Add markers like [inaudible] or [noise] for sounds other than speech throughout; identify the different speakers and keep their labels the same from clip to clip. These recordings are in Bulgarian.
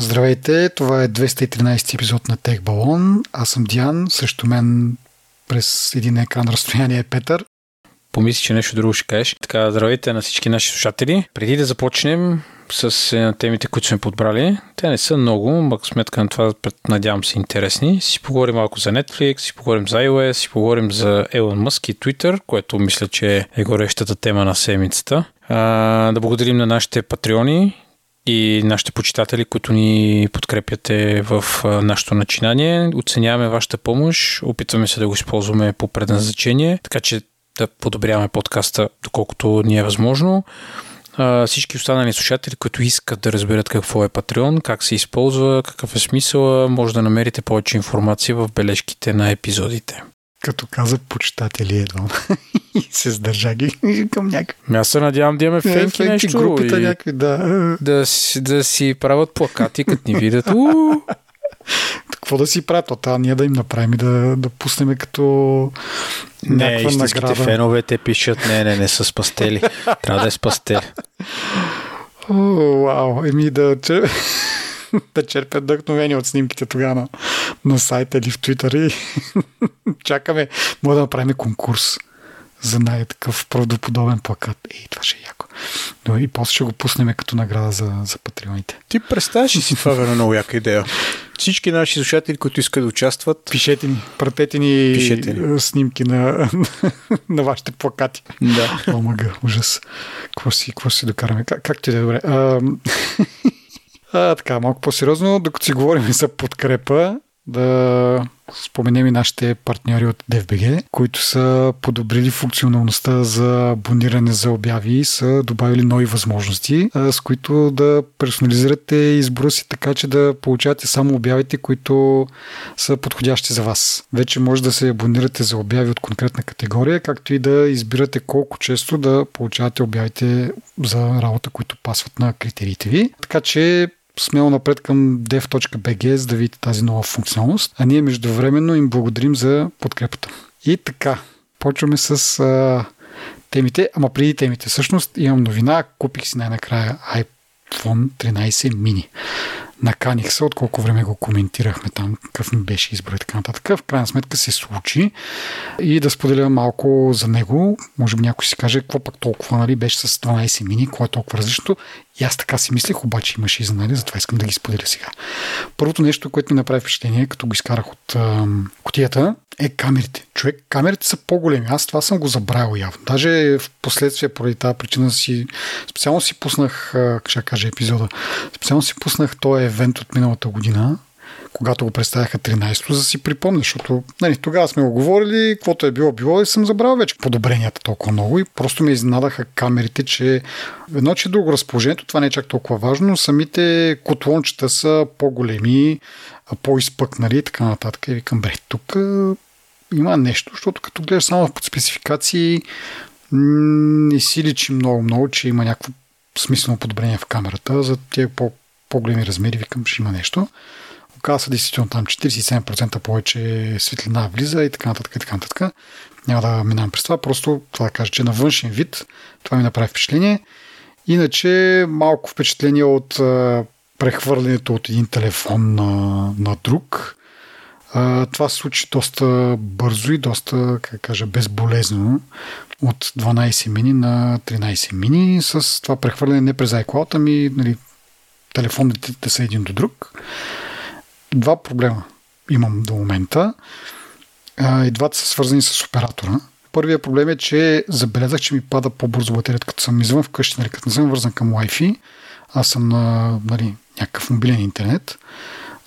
Speaker 1: Здравейте, това е 213 епизод на Тех Балон. Аз съм Диан, срещу мен през един екран разстояние е Петър.
Speaker 2: Помисли, че нещо друго ще кажеш. Така, здравейте на всички наши слушатели. Преди да започнем с е, темите, които сме подбрали, те не са много, мък сметка на това, надявам се, интересни. Си поговорим малко за Netflix, си поговорим за iOS, си поговорим за Elon Musk и Twitter, което мисля, че е горещата тема на седмицата. А, да благодарим на нашите патреони, и нашите почитатели, които ни подкрепяте в нашето начинание. Оценяваме вашата помощ, опитваме се да го използваме по предназначение, така че да подобряваме подкаста доколкото ни е възможно. Всички останали слушатели, които искат да разберат какво е Patreon, как се използва, какъв е смисъл, може да намерите повече информация в бележките на епизодите.
Speaker 1: Като каза почитатели едва. [laughs] и се сдържа ги към някакви.
Speaker 2: Аз се надявам да имаме фенки, фенки нещо.
Speaker 1: Групите и някакви, да.
Speaker 2: Да си, да си правят плакати, като ни видят. [laughs]
Speaker 1: Какво да си правят? Това ние да им направим и да, да пуснем като
Speaker 2: не, истинските награда. фенове те пишат, не, не, не са с пастели. Трябва да е с пастели.
Speaker 1: О, вау, еми да, че [laughs] да черпят вдъхновение от снимките тогава на, на сайта или в Твитър и [laughs] чакаме, може да направим конкурс за най-такъв правдоподобен плакат. Ей, това ще е яко. Но и после ще го пуснем като награда за, за патреоните.
Speaker 2: Ти представяш ли си това е много яка идея? Всички наши слушатели, които искат да участват...
Speaker 1: Пишете ни, пратете ни, Пишете ни. снимки на, [laughs] на вашите плакати.
Speaker 2: Да.
Speaker 1: Омага, ужас. Какво си, какво си докараме? Как, как ти да е добре? А, а, така, малко по-сериозно, докато си говорим за подкрепа, да споменем и нашите партньори от DFBG, които са подобрили функционалността за абониране за обяви и са добавили нови възможности, с които да персонализирате избора си така, че да получавате само обявите, които са подходящи за вас. Вече може да се абонирате за обяви от конкретна категория, както и да избирате колко често да получавате обявите за работа, които пасват на критериите ви. Така че смело напред към dev.bg, за да видите тази нова функционалност. А ние междувременно им благодарим за подкрепата. И така, почваме с а, темите, ама преди темите. Всъщност имам новина, купих си най-накрая iPhone 13 mini. Наканих се, от колко време го коментирахме там, какъв ми беше избор и така нататък. В крайна сметка се случи и да споделя малко за него. Може би някой си каже, какво пък толкова, нали, беше с 12 мини, кое е толкова различно. И аз така си мислех, обаче имаше изненади, затова искам да ги споделя сега. Първото нещо, което ми направи впечатление, като го изкарах от а, котията, е камерите. Човек, камерите са по-големи. Аз това съм го забравил явно. Даже в последствие, поради тази причина си, специално си пуснах, как ще кажа епизода, специално си пуснах този евент от миналата година, когато го представяха 13-то, за да си припомня, защото нали, тогава сме го говорили, каквото е било, било и съм забрал вече подобренията толкова много и просто ме изненадаха камерите, че едно, че друго разположението, това не е чак толкова важно, но самите котлончета са по-големи, по-изпъкнали и така нататък. И викам, бре, тук има нещо, защото като гледаш само под спецификации, не си личи много-много, че има някакво смислено подобрение в камерата. За тези по- по-големи размери викам, че има нещо. Оказва се действително там 47% повече светлина влиза и така нататък и така нататък. Няма да минавам през това, просто това да кажа, че на външен вид това ми направи впечатление. Иначе малко впечатление от прехвърлянето от един телефон на, на друг. А, това се случи доста бързо и доста, как кажа, безболезнено от 12 мини на 13 мини с това прехвърляне не през iCloud, ами нали, телефоните да са един до друг. Два проблема имам до момента. И двата са свързани с оператора. Първият проблем е, че забелязах, че ми пада по-бързо батерията, като съм извън вкъщи, нали, като не съм вързан към Wi-Fi. Аз съм на нали, някакъв мобилен интернет.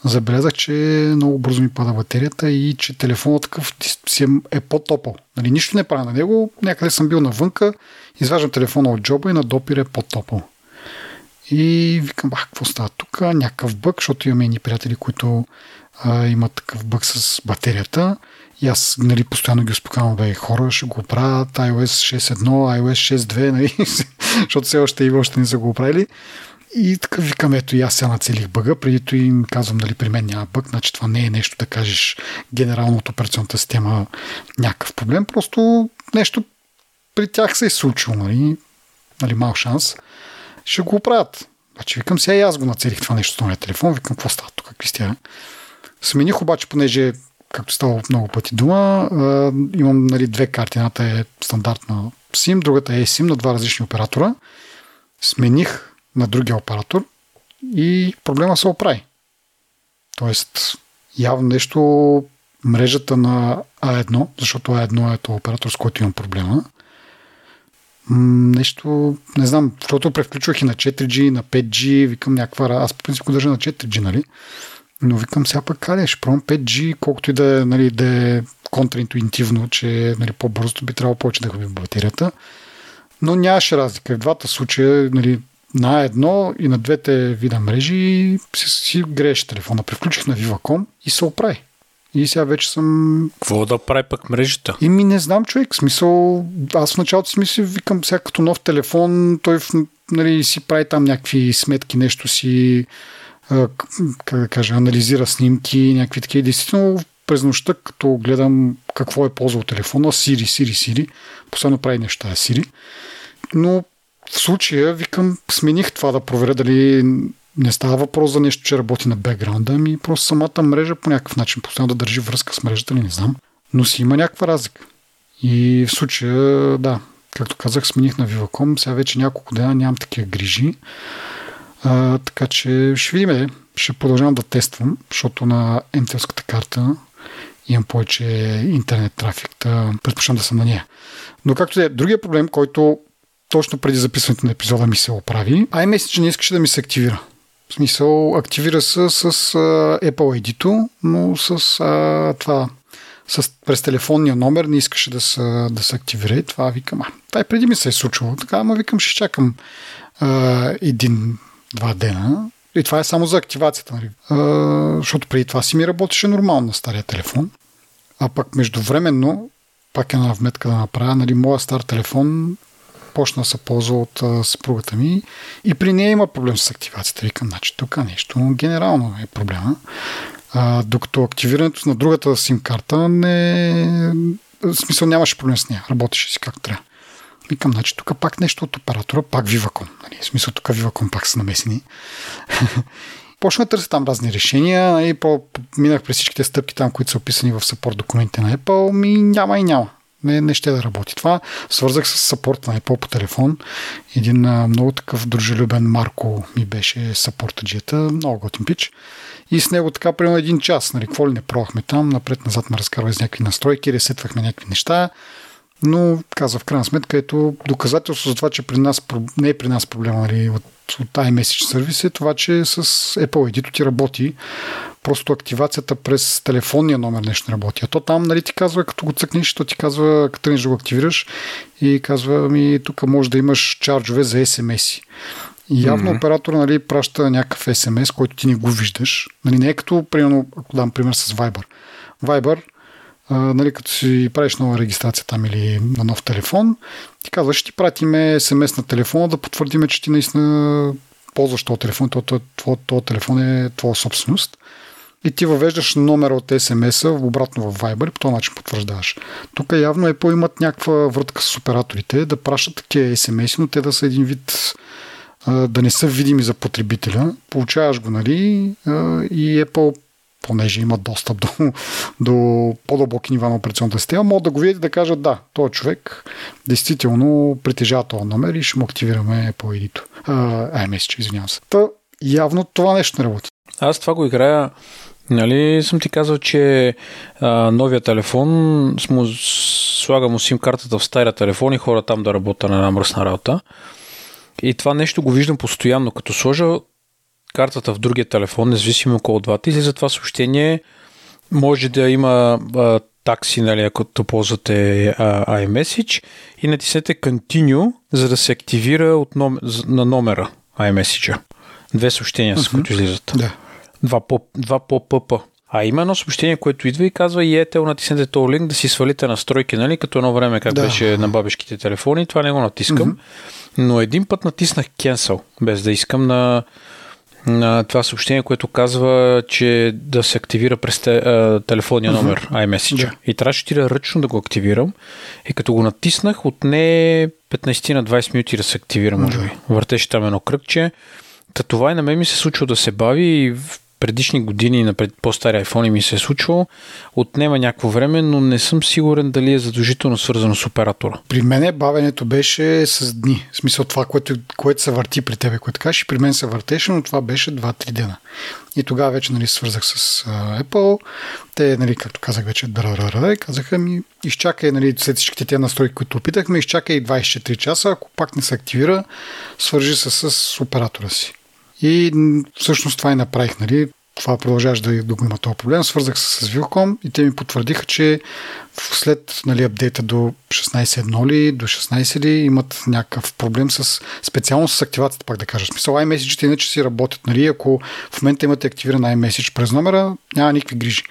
Speaker 1: Забелязах, че много бързо ми пада батерията и че телефонът такъв е, е по-топъл. Нали, нищо не правя на него, някъде съм бил навънка, изваждам телефона от джоба и на допир е по-топъл. И викам, ах, какво става тук? Някакъв бък, защото имаме едни приятели, които а, имат такъв бък с батерията. И аз нали, постоянно ги успокавам, бе, хора, ще го правят iOS 6.1, iOS 6.2, нали, [laughs] защото все още и още не са го оправили. И така викам, ето и аз сега нацелих бъга, преди им казвам, дали при мен няма бъг, значи това не е нещо да кажеш генерално от операционната система някакъв проблем, просто нещо при тях се е случило, нали, нали мал шанс ще го оправят. Значи викам, сега и аз го нацелих това нещо с този телефон. Викам, какво става тук, Кристиан? Смених обаче, понеже, както става много пъти дума, имам нали, две карти. Едната е стандартна SIM, другата е SIM на два различни оператора. Смених на другия оператор и проблема се оправи. Тоест, явно нещо мрежата на А1, защото А1 е този оператор, с който имам проблема. Нещо, не знам, защото превключвах и на 4G, и на 5G, викам някаква... Аз по принцип го държа на 4G, нали? Но викам сега пък каде, ще пробвам 5G, колкото и да е, нали, да е контраинтуитивно, че нали, по-бързо би трябвало повече да губи батерията. Но нямаше разлика. В двата случая нали, на едно и на двете вида мрежи си, си грееше телефона. Превключих на Viva.com и се оправи. И сега вече съм...
Speaker 2: Какво да прави пък мрежата?
Speaker 1: И ми не знам, човек. Смисъл, аз в началото си мисля, викам сега като нов телефон, той нали, си прави там някакви сметки, нещо си как да кажа, анализира снимки, някакви такива. Действително, през нощта, като гледам какво е ползвал телефона, Сири, Сири, Сири, последно прави неща Сири. Но в случая, викам, смених това да проверя дали не става въпрос за нещо, че работи на бекграунда, ами просто самата мрежа по някакъв начин постоянно да държи връзка с мрежата ли, не знам. Но си има някаква разлика. И в случая, да, както казах, смених на Viva.com, сега вече няколко дена нямам такива грижи. А, така че ще видим, ще продължавам да тествам, защото на МТЛската карта имам повече интернет трафик, да предпочитам да съм на нея. Но както е, другия проблем, който точно преди записването на епизода ми се оправи, iMessage не искаше да ми се активира. В смисъл, активира се с а, Apple ID, но с а, това с, през телефонния номер не искаше да се, да се активира. И това викам, а, това и преди ми се е случило, така, ама викам, ще чакам един-два дена. И това е само за активацията, нали? а, защото преди това си ми работеше нормално на стария телефон, а пък междувременно, пак една вметка да направя, нали, моя стар телефон почна да се ползва от съпругата ми и при нея има проблем с активацията. Викам, значи тук нещо генерално е проблема. А, докато активирането на другата сим карта не... В смисъл нямаше проблем с нея. Работеше си както трябва. Викам, значи тук пак нещо от оператора, пак Viva.com. Нали? В смисъл тук Viva.com пак са намесени. [laughs] Почна да търся там разни решения и по, минах през всичките стъпки там, които са описани в съпорт документите на Apple, ми няма и няма не, не ще да работи. Това свързах с сапорт на Apple по телефон. Един а, много такъв дружелюбен Марко ми беше сапортаджията, много готин пич. И с него така примерно един час, нали, какво ли не пробвахме там, напред-назад ме разкарва с някакви настройки, ресетвахме някакви неща, но каза в крайна сметка, ето доказателство за това, че при нас, не е при нас проблема нали, от, от iMessage сервис е това, че с Apple Edit ти работи просто активацията през телефонния номер нещо не работи. А то там, нали, ти казва, като го цъкнеш, то ти казва, като тръгнеш да го активираш и казва ми, тук може да имаш чарджове за SMS-и. И явно mm-hmm. оператор нали, праща някакъв SMS, който ти не го виждаш. Нали, не е като, примерно, ако дам пример с Viber. Viber, а, нали, като си правиш нова регистрация там или на нов телефон, ти казваш, ще ти пратиме SMS на телефона да потвърдиме, че ти наистина ползваш този телефон, този, този, този телефон е твоя собственост и ти въвеждаш номера от SMS-а обратно в Viber и по този начин потвърждаваш. Тук явно Apple имат някаква врътка с операторите да пращат такива SMS, но те да са един вид да не са видими за потребителя. Получаваш го, нали, и Apple понеже има достъп до, до по-дълбоки нива на операционната система, могат да го видят и да кажат да, този човек действително притежава този номер и ще му активираме по ID-то. iMessage, извинявам се. Та, явно това нещо не работи.
Speaker 2: Аз това го играя Нали съм ти казал, че а, новия телефон му, слага му сим картата в стария телефон и хора там да работя на една мръсна работа. И това нещо го виждам постоянно. Като сложа картата в другия телефон, независимо колко двата, излиза това съобщение. Може да има а, такси, нали, ако ползвате а, iMessage и натиснете Continue, за да се активира от ном... на номера iMessage. Две съобщения, с които излизат.
Speaker 1: Да.
Speaker 2: Два по, два по ПП. А има едно съобщение, което идва и казва и ете, натиснете този линк да си свалите настройки, нали? Като едно време, как да. беше на бабешките телефони. Това не го натискам. Mm-hmm. Но един път натиснах cancel, без да искам на, на това съобщение, което казва, че да се активира през те, а, телефонния номер mm-hmm. iMessage. Да. И трябваше ти да ръчно да го активирам. И като го натиснах, от не 15 на 20 минути да се активира, може би. Въртеше там едно кръгче Та това и на мен ми се случва да се бави и предишни години на по-стари iPhone ми се е случвало. Отнема някакво време, но не съм сигурен дали е задължително свързано с оператора.
Speaker 1: При мен бавенето беше с дни. В смисъл това, което, което се върти при тебе, което кажеш, при мен се въртеше, но това беше 2-3 дена. И тогава вече нали, свързах с Apple. Те, нали, както казах вече, драрара, и казаха ми, изчакай нали, след всичките тези настройки, които опитахме, изчакай 24 часа, ако пак не се активира, свържи се с оператора си. И всъщност това и направих. Нали? Това продължаваш да, да го има този проблем. Свързах се с Vilcom и те ми потвърдиха, че след нали, апдейта до 16.1 ли, до 16 ли имат някакъв проблем с специално с активацията, пак да кажа. Смисъл, iMessage иначе си работят. Нали? Ако в момента имате активиран iMessage през номера, няма никакви грижи.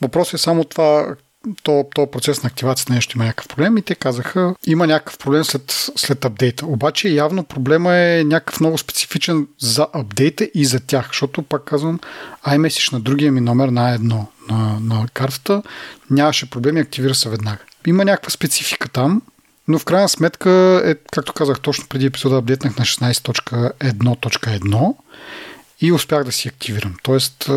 Speaker 1: Въпросът е само това то, то процес на активация нещо има някакъв проблем и те казаха, има някакъв проблем след, след апдейта. Обаче явно проблема е някакъв много специфичен за апдейта и за тях, защото пак казвам, iMessage на другия ми номер на едно на, на картата нямаше проблеми, активира се веднага. Има някаква специфика там, но в крайна сметка, е, както казах точно преди епизода, апдейтнах на 16.1.1 и успях да си активирам. Тоест,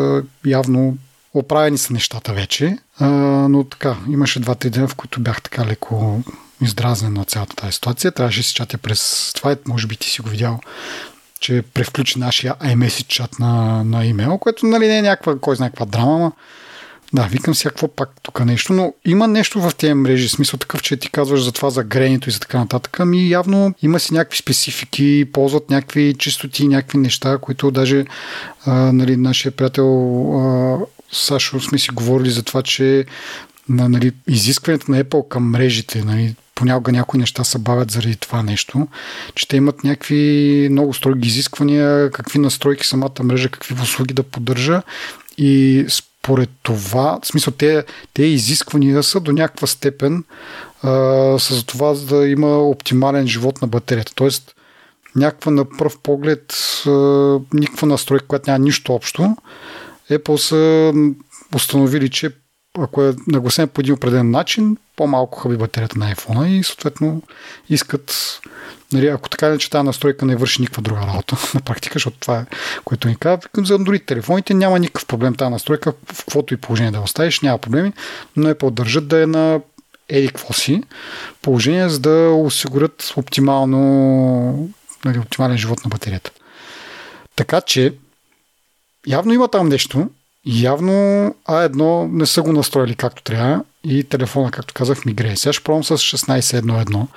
Speaker 1: явно Оправени са нещата вече, а, но така, имаше 2-3 дена, в които бях така леко издразнен на цялата тази ситуация. Трябваше да си чатя през това, може би ти си го видял, че превключи нашия iMessage чат на, на имейл, което нали не е някаква, кой знае каква драма, но да, викам си какво пак тук нещо, но има нещо в тези мрежи, смисъл такъв, че ти казваш за това, за грението и за така нататък, ами явно има си някакви специфики, ползват някакви чистоти, някакви неща, които даже а, нали, нашия приятел а, Сашо сме си говорили за това, че на, нали, изискването на Apple към мрежите, нали, понякога някои неща се бавят заради това нещо, че те имат някакви много строги изисквания, какви настройки самата мрежа, какви услуги да поддържа и според това, в смисъл, те, те изисквания са до някаква степен а, за това за да има оптимален живот на батерията. Тоест, някаква на пръв поглед а, никаква настройка, която няма нищо общо, Apple са установили, че ако е нагласен по един определен начин, по-малко хаби батерията на iPhone и съответно искат, нали, ако така не че тази настройка не върши никаква друга работа [laughs] на практика, защото това е което ни казва. За Android телефоните няма никакъв проблем тази настройка, в каквото и положение да оставиш, няма проблеми, но Apple държат да е на еди какво си положение, за да осигурят оптимално, нали, оптимален живот на батерията. Така че Явно има там нещо. Явно А1 не са го настроили както трябва и телефона, както казах, ми грее. Сега ще пробвам с 16.1.1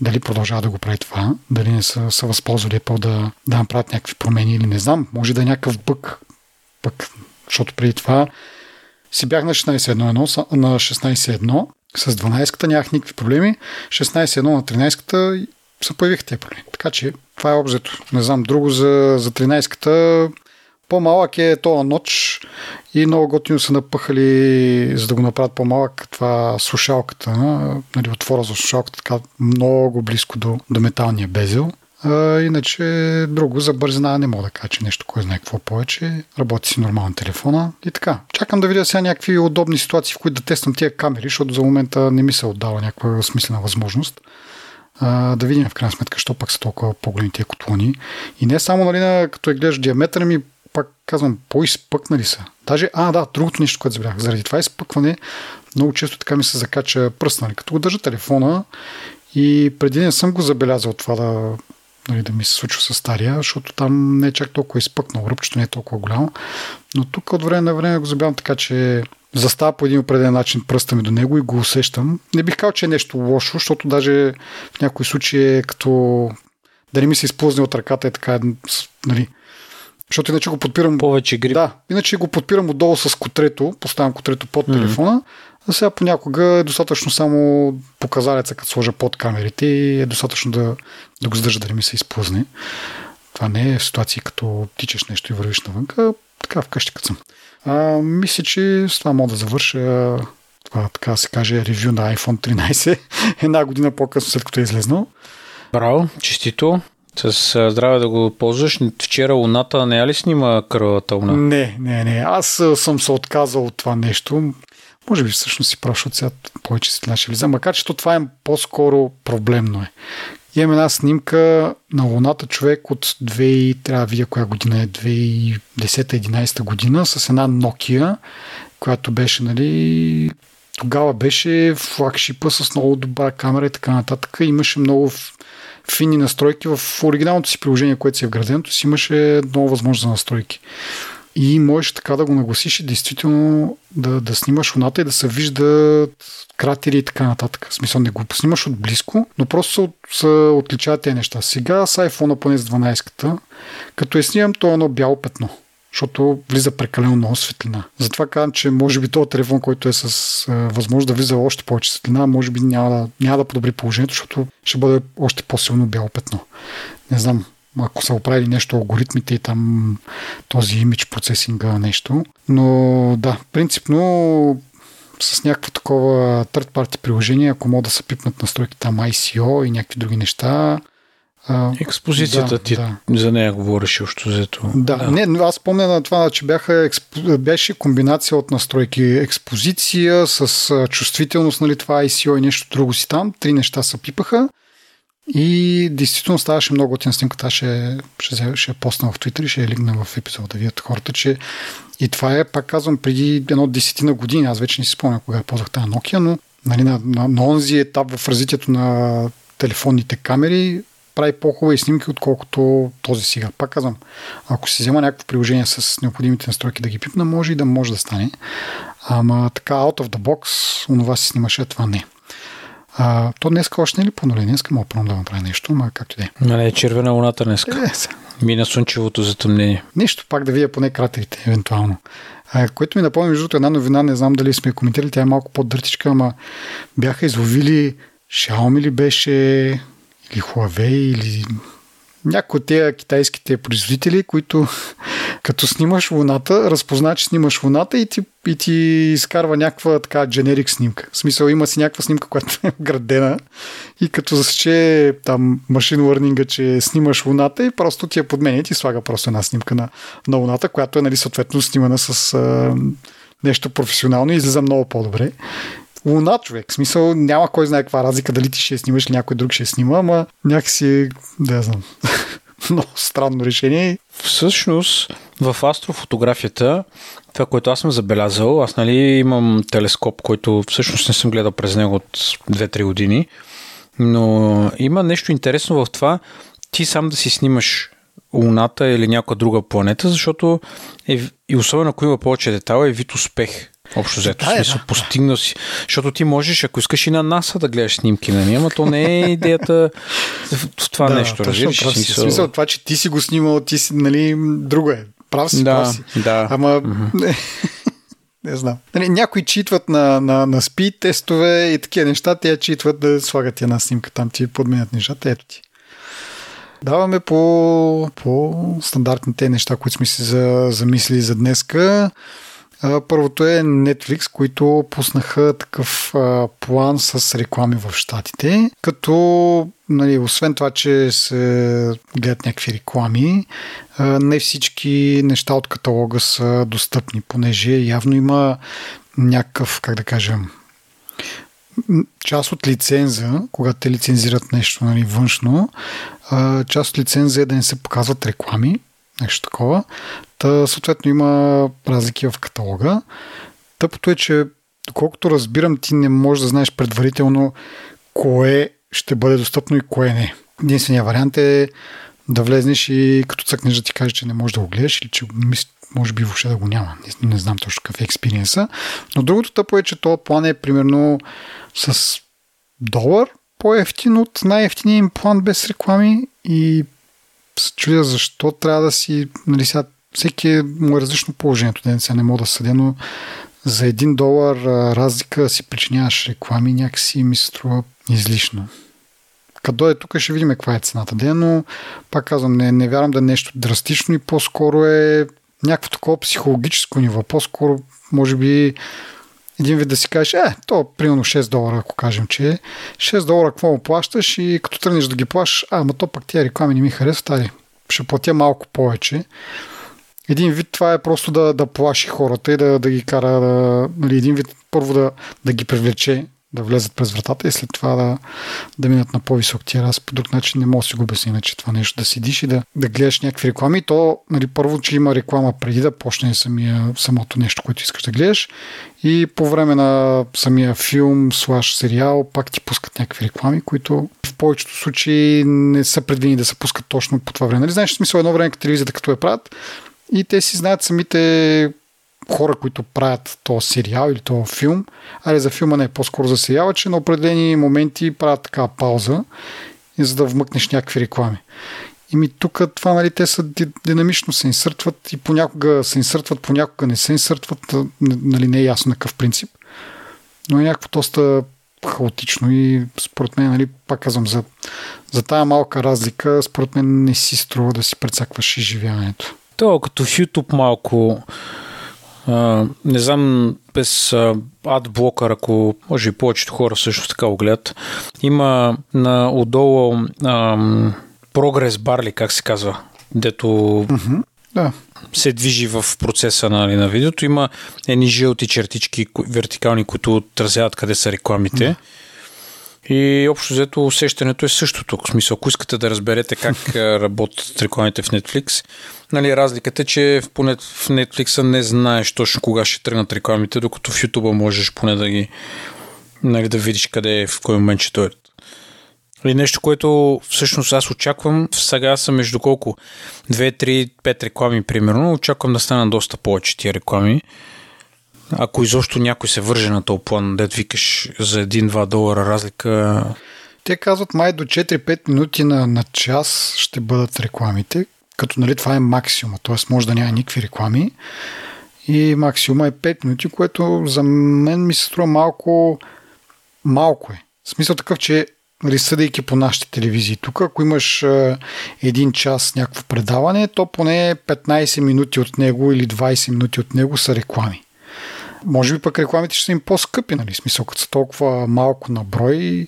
Speaker 1: дали продължава да го прави това, дали не са, са възползвали по да, да направят някакви промени или не знам. Може да е някакъв бък, пък, защото преди това си бях на 16.1.1, на 16.1 с 12-ката нямах никакви проблеми. 16.1 на 13-ката се появиха тези проблеми. Така че това е обзето. Не знам, друго за, за 13-ката по-малък е тоя ноч и много готино са напъхали, за да го направят по-малък, това слушалката, нали, отвора за слушалката, така много близко до, до металния безел. А, иначе друго за бързина не мога да кажа, че нещо, кой знае какво повече. Работи си нормално телефона и така. Чакам да видя сега някакви удобни ситуации, в които да тествам тия камери, защото за момента не ми се отдава някаква смислена възможност. А, да видим в крайна сметка, що пак са толкова по-големи тия котлони. И не само нали, на, като е гледаш диаметър, ми пак казвам, по-изпъкнали са. Даже, а, да, другото нещо, което забрах. Заради това изпъкване много често така ми се закача пръст, нали? Като го държа телефона и преди не съм го забелязал това да, нали, да ми се случва с стария, защото там не е чак толкова изпъкнал, ръбчето не е толкова голямо. Но тук от време на време го забелявам така, че застава по един определен начин пръста ми до него и го усещам. Не бих казал, че е нещо лошо, защото даже в някои случаи е като да не ми се изплъзне от ръката е така, нали, защото иначе го подпирам.
Speaker 2: Повече грип.
Speaker 1: Да, иначе го подпирам отдолу с котрето, поставям котрето под mm-hmm. телефона. А сега понякога е достатъчно само показалеца, като сложа под камерите и е достатъчно да, да го задържа да не ми се изплъзне. Това не е в ситуации като тичаш нещо и вървиш навънка, така вкъщи като съм. А, мисля, че с това мога да завърша това, така се каже, ревю на iPhone 13 [laughs] една година по-късно, след като е излезнал.
Speaker 2: Браво, честито. С здраве да го ползваш. Вчера Луната не я ли снима кръвата луна?
Speaker 1: Не, не, не. Аз съм се отказал от това нещо. Може би всъщност си прав, сега повече си ще влиза. Макар, че това е по-скоро проблемно е. Имам една снимка на Луната човек от 2, трябва да видя коя година е, 2010-2011 година, с една Nokia, която беше, нали, тогава беше флагшипа с много добра камера и така нататък. Имаше много фини настройки в оригиналното си приложение, което си е вграденото си, имаше много възможност за настройки. И можеш така да го нагласиш и действително да, да снимаш луната и да се виждат кратери и така нататък. В смисъл не го снимаш от близко, но просто се, се отличават тези неща. Сега с iPhone поне с 12-ката, като я снимам, то е едно бяло петно защото влиза прекалено много светлина. Затова казвам, че може би този телефон, който е с е, възможност да влиза още повече светлина, може би няма да, няма да подобри положението, защото ще бъде още по-силно бяло петно. Не знам, ако са оправили нещо алгоритмите и там този имидж процесинга нещо. Но да, принципно с някакво такова third party приложение, ако могат да се пипнат настройки там ICO и някакви други неща,
Speaker 2: Експозицията да, ти да. за нея говореше още взето.
Speaker 1: Да, да. Не, аз помня на това, че бяха, беше комбинация от настройки. Експозиция с чувствителност, нали, това ICO и нещо друго си там. Три неща се пипаха. И действително ставаше много готина снимката. Ще, ще, ще постна в Twitter и ще я лигна в епизода да видят хората, че и това е, пак казвам, преди едно десетина години. Аз вече не си спомня кога ползвах тази Nokia, но нали, на, на, на онзи етап в развитието на телефонните камери прави по-хубави снимки, отколкото този сега. Пак казвам, ако си взема някакво приложение с необходимите настройки да ги пипна, може и да може да стане. Ама така, out of the box, онова си снимаше, това не. А, то днес още не е ли по-нуле? Днес мога да направи нещо, ама както и да
Speaker 2: е. Не, е червена луната днес. Е, Мина слънчевото затъмнение.
Speaker 1: Нещо, пак да видя поне кратерите, евентуално. А, което ми напомня, между една новина, не знам дали сме коментирали, тя е малко по-дъртичка, ама бяха изловили Xiaomi ли беше, или Huawei, или някои от тези китайските производители, които [laughs] като снимаш луната, разпозна, че снимаш луната и ти, и ти изкарва някаква така дженерик снимка. В смисъл има си някаква снимка, която е градена и като засече там машин лърнинга, че снимаш луната и просто ти я подменя и ти слага просто една снимка на, на луната, която е нали, съответно снимана с а, нещо професионално и излиза много по-добре. Луна, човек. В смисъл, няма кой знае каква разлика, дали ти ще снимаш или някой друг ще снима, ама някакси, да я знам, [laughs] много странно решение.
Speaker 2: Всъщност, в астрофотографията, това, което аз съм забелязал, аз нали имам телескоп, който всъщност не съм гледал през него от 2-3 години, но има нещо интересно в това, ти сам да си снимаш Луната или някоя друга планета, защото е, и особено ако има повече детала, е вид успех. Общо взето, да, смисъл, да. постигнал си. Защото ти можеш, ако искаш и на НАСА да гледаш снимки на нея, но то не е идеята в това да, нещо, разбираш?
Speaker 1: Смисъл... смисъл, това, че ти си го снимал, ти си, нали, друго е. Прав си,
Speaker 2: да,
Speaker 1: прав си.
Speaker 2: Да.
Speaker 1: Ама, mm-hmm. [laughs] не знам. Нали, някои читват на, на, на спид тестове и такива неща, те читват да слагат една снимка там, ти подменят нещата, ето ти. Даваме по, по стандартните неща, които сме си за, замислили за днеска. Първото е Netflix, които пуснаха такъв план с реклами в Штатите, като нали, освен това, че се гледат някакви реклами, не всички неща от каталога са достъпни, понеже явно има някакъв, как да кажем, част от лиценза, когато те лицензират нещо нали, външно, част от лиценза е да не се показват реклами, нещо такова. Та, съответно има разлики в каталога. Тъпото е, че доколкото разбирам, ти не можеш да знаеш предварително кое ще бъде достъпно и кое не. Единственият вариант е да влезнеш и като цъкнеш да ти каже, че не можеш да го гледаш или че може би въобще да го няма. Не, не знам точно какъв е експириенса. Но другото тъпо е, че този план е примерно с долар по-ефтин от най-ефтиния им план без реклами и се чудя защо трябва да си, нали сега всеки е, му е различно положението, ден сега не мога да съдя, но за един долар разлика си причиняваш реклами някакси ми се струва излишно. Като е тук ще видим каква е цената ден, но пак казвам, не, не вярвам да е нещо драстично и по-скоро е някакво такова психологическо ниво. По-скоро, може би, един вид да си кажеш, е, то примерно 6 долара, ако кажем, че е. 6 долара какво му плащаш и като тръгнеш да ги плащаш, а, ма то пък тия реклами не ми харесват, тази ще платя малко повече. Един вид това е просто да, да плаши хората и да, да ги кара, да, нали, един вид първо да, да ги привлече да влезат през вратата и след това да, да минат на по-висок тир. Аз по друг начин не мога да си го обясня, иначе това нещо да седиш и да, да гледаш някакви реклами. То, нали, първо, че има реклама преди да почне самия, самото нещо, което искаш да гледаш и по време на самия филм, слаш сериал, пак ти пускат някакви реклами, които в повечето случаи не са предвидени да се пускат точно по това време. Нали, знаеш, смисъл едно време телевизията като я правят и те си знаят самите хора, които правят този сериал или този филм, али за филма не е по-скоро за сериала, че на определени моменти правят такава пауза, за да вмъкнеш някакви реклами. И ми тук това, нали, те са динамично се инсъртват и понякога се инсъртват, понякога не се инсъртват, нали, не е ясно на какъв принцип. Но е някакво доста хаотично и според мен, нали, пак казвам, за, за тая малка разлика, според мен не си струва да си прецакваш изживяването.
Speaker 2: То като в YouTube малко не знам, без адблокър, ако може и повечето хора също така го гледат, има на отдолу uh, прогрес барли, как се казва, дето
Speaker 1: да.
Speaker 2: се движи в процеса на, нали, на видеото. Има едни жълти чертички вертикални, които отразяват къде са рекламите. Uh-huh. И общо взето усещането е същото. В смисъл, ако искате да разберете как [laughs] работят рекламите в Netflix, нали, разликата е, че в, поне в Netflix не знаеш точно кога ще тръгнат рекламите, докато в YouTube можеш поне да ги нали, да видиш къде е, в кой момент ще дойдат. И нещо, което всъщност аз очаквам, сега са между колко? 2, 3, 5 реклами примерно, очаквам да стана доста повече тия реклами. Ако изобщо някой се върже на този план, дед викаш за 1-2 долара разлика.
Speaker 1: Те казват май до 4-5 минути на, на час ще бъдат рекламите, като нали това е максимума, т.е. може да няма никакви реклами. И максимума е 5 минути, което за мен ми се струва малко малко е. В смисъл такъв, че нали, съдейки по нашите телевизии тук, ако имаш е, един час някакво предаване, то поне 15 минути от него или 20 минути от него са реклами. Може би пък рекламите ще са им по-скъпи, нали? Смисъл, като са толкова малко на брой,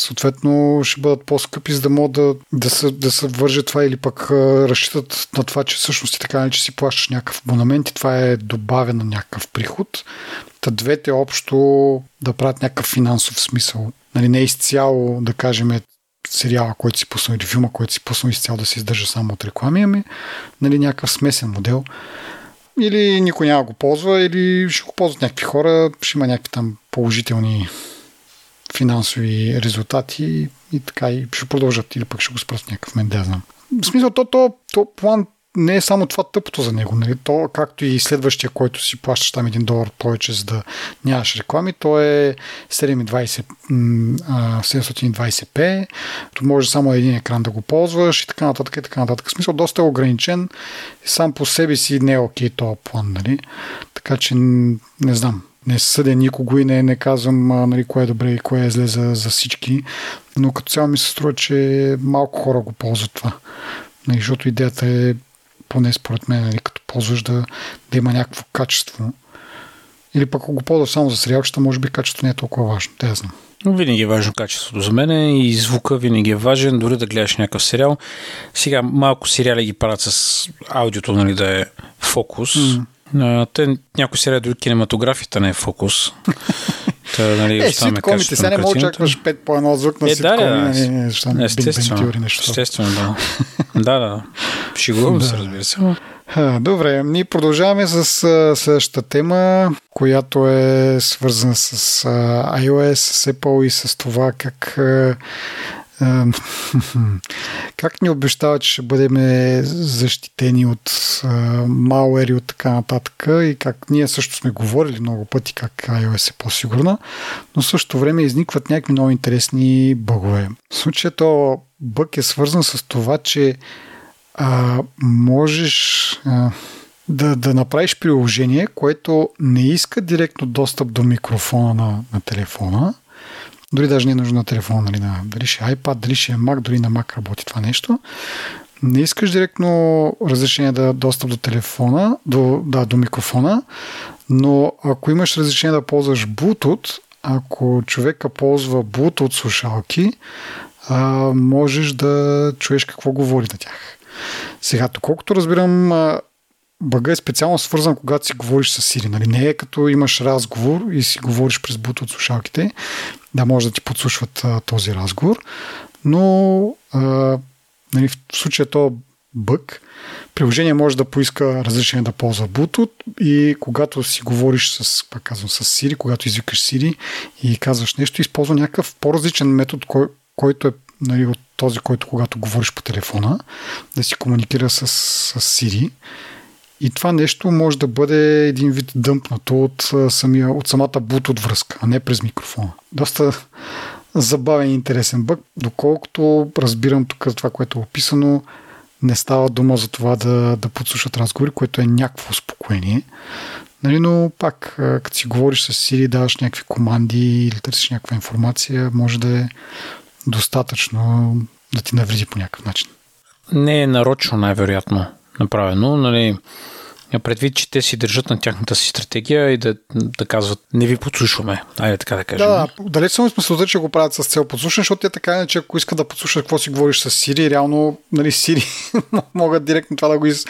Speaker 1: съответно ще бъдат по-скъпи, за да могат да, да, се, да се вържат това или пък разчитат на това, че всъщност и така, че си плащаш някакъв абонамент и това е добавен на някакъв приход. Та двете общо да правят някакъв финансов смисъл. Нали, не изцяло, да кажем, сериала, който си пуснал или филма, който си пуснал изцяло да се издържа само от реклами, ами нали, някакъв смесен модел или никой няма го ползва, или ще го ползват някакви хора, ще има някакви там положителни финансови резултати и така и ще продължат или пък ще го спрат някакъв момент, да знам. В смисъл, то, то, то план не е само това тъпото за него. Нали? То, както и следващия, който си плащаш там един долар повече, за да нямаш реклами, то е 720, 720p, то може само един екран да го ползваш и така нататък и така нататък. В смисъл, доста е ограничен. Сам по себе си не е окей този план. Нали? Така че не знам. Не съдя никого и не, не казвам нали, кое е добре и кое е зле за, за всички, но като цяло ми се струва, че малко хора го ползват това. Нали, защото идеята е поне според мен, нали, като ползваш да, да има някакво качество. Или пък ако го ползваш само за сериалчета, може би качеството не е толкова важно. Те знам.
Speaker 2: Но винаги е важно качеството за мен и звука винаги е важен, дори да гледаш някакъв сериал. Сега малко сериали ги правят с аудиото, нали, да е фокус. Mm. Те, някои сериали дори кинематографията не е фокус. [laughs] Та, нали,
Speaker 1: е, ситкомите, сега не мога очакваш 5 по едно звук на е, ситкоми. Да, нали, естествено,
Speaker 2: нещо. естествено, да. [laughs] да, да. Шигувам се, разбира се.
Speaker 1: Добре, ние продължаваме с следващата тема, която е свързана с iOS, с Apple и с това как [laughs] как ни обещава, че ще бъдем защитени от малвери и от така нататък и как ние също сме говорили много пъти как iOS е по-сигурна, но в същото време изникват някакви много интересни бъгове. В случая то бъг е свързан с това, че а, можеш а, да, да направиш приложение, което не иска директно достъп до микрофона на, на телефона, дори даже не е нужно на телефона, нали, на, дали ще е iPad, дали ще е Mac, дори на Mac работи това нещо. Не искаш директно разрешение да достъп до телефона, до, да, до микрофона, но ако имаш разрешение да ползваш Bluetooth, ако човека ползва Bluetooth слушалки, а, можеш да чуеш какво говори на тях. Сега, колкото разбирам, бъга е специално свързан, когато си говориш с Siri. Нали? Не е като имаш разговор и си говориш през Bluetooth слушалките. Да, може да ти подслушват а, този разговор. Но а, нали, в случая то бък, приложение може да поиска разрешение да ползва Bluetooth и когато си говориш с, пак казвам, с Siri, когато извикаш Siri и казваш нещо, използва някакъв по-различен метод, кой, който е нали, от този, който когато говориш по телефона, да си комуникира с, с Siri. И това нещо може да бъде един вид дъмпнато от, самия, от самата Bluetooth връзка, а не през микрофона. Доста забавен и интересен бък, доколкото разбирам тук това, което е описано, не става дума за това да, да подслушат разговори, което е някакво успокоение. Нали, но пак, като си говориш с Siri, даваш някакви команди или търсиш някаква информация, може да е достатъчно да ти навреди по някакъв начин.
Speaker 2: Не е нарочно най-вероятно направено. Нали, предвид, че те си държат на тяхната си стратегия и да, да казват не ви подслушваме. Айде така да кажем.
Speaker 1: Да, да далеч съм смисълта, че го правят с цел подслушване, защото те така иначе, ако искат да подслушат какво си говориш с Сири, реално нали, Сири [laughs] могат директно това да го из,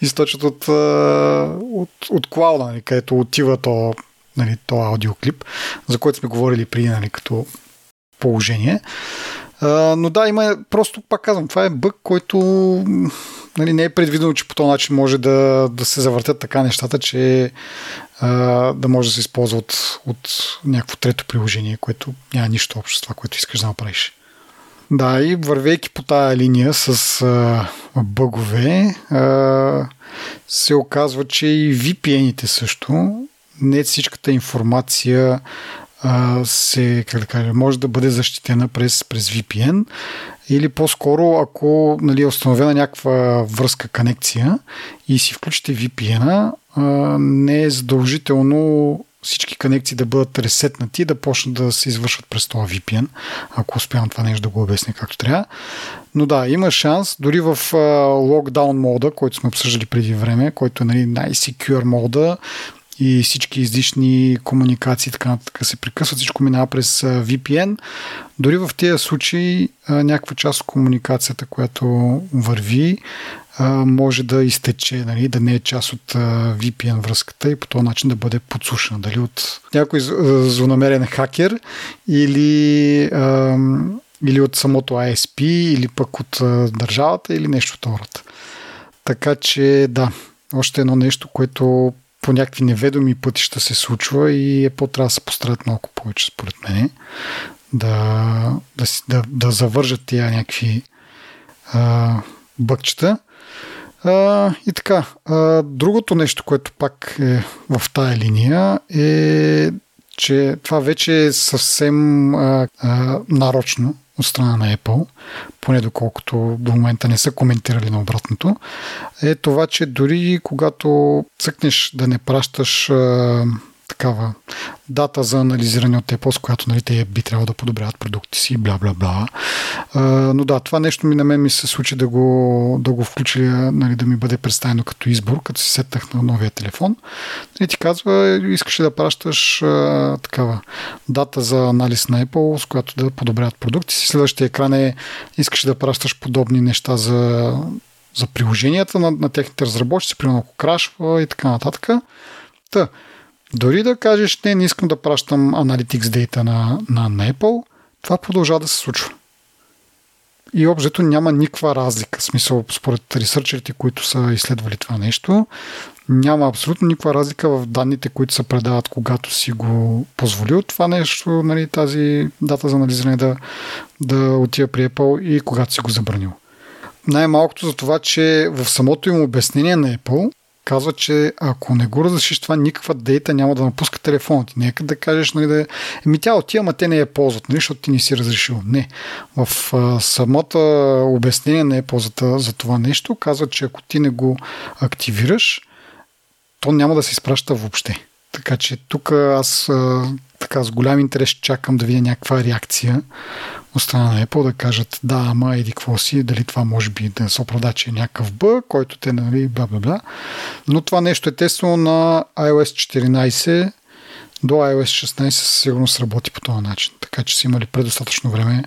Speaker 1: източат от, от, от клауда, нали, където отива то, нали, то аудиоклип, за който сме говорили преди нали, като положение. Но да, има, просто пак казвам, това е бък, който нали, не е предвидено, че по този начин може да, да се завъртят така нещата, че а, да може да се използва от, от някакво трето приложение, което няма нищо общо с това, което искаш да направиш. Да, и вървейки по тая линия с а, бъгове, а, се оказва, че и VPN-ите също, не всичката информация се, как да кажа, може да бъде защитена през, през VPN или по-скоро, ако нали, е установена някаква връзка, конекция и си включите VPN-а, не е задължително всички конекции да бъдат ресетнати и да почнат да се извършват през това VPN, ако успявам това нещо да го обясня както трябва. Но да, има шанс, дори в локдаун мода, който сме обсъждали преди време, който е нали, най-secure мода, и всички излишни комуникации така нататък се прекъсват, всичко минава през VPN. Дори в тези случаи някаква част от комуникацията, която върви, може да изтече, нали, да не е част от VPN връзката и по този начин да бъде подслушана. Дали от някой злонамерен хакер или, или от самото ISP, или пък от държавата, или нещо от хората. Така че да, още едно нещо, което по някакви неведоми пътища се случва и е по-трябва да се постарат малко повече, според мен, да, да, да, да завържат тия някакви а, бъкчета. А, и така, а, другото нещо, което пак е в тая линия е, че това вече е съвсем а, а, нарочно от страна на Apple, поне доколкото до момента не са коментирали на обратното, е това, че дори когато цъкнеш да не пращаш такава дата за анализиране от Apple, с която нали, те би трябвало да подобряват продукти си, бла, бла, бла. Но да, това нещо ми на мен ми се случи да го, да го включи, нали, да ми бъде представено като избор, като си сетнах на новия телефон. И ти казва, искаш да пращаш а, такава дата за анализ на Apple, с която да подобряват продукти си. Следващия екран е, искаш да пращаш подобни неща за за приложенията на, на техните разработчици, примерно ако крашва и така нататък. Та, дори да кажеш, не, не искам да пращам Analytics Data на, на, на Apple, това продължава да се случва. И обжето няма никаква разлика. В смисъл, според ресърчерите, които са изследвали това нещо, няма абсолютно никаква разлика в данните, които се предават, когато си го позволил това нещо, нали, тази дата за анализиране да, да отива при Apple и когато си го забранил. Най-малкото за това, че в самото им обяснение на Apple казва, че ако не го разрешиш това, никаква дейта няма да напуска телефона ти. Нека да кажеш, нали, да... Еми тя отива, ама те не я ползват, нали, защото ти не си разрешил. Не. В а, самата обяснение на Apple за, за това нещо казва, че ако ти не го активираш, то няма да се изпраща въобще. Така че тук аз а, така с голям интерес чакам да видя някаква реакция от страна на Apple да кажат да, ама еди какво си, дали това може би да се оправда, че е някакъв бъ, който те нали бла бла бла. Но това нещо е тествано на iOS 14 до iOS 16 със сигурност работи по този начин. Така че са имали предостатъчно време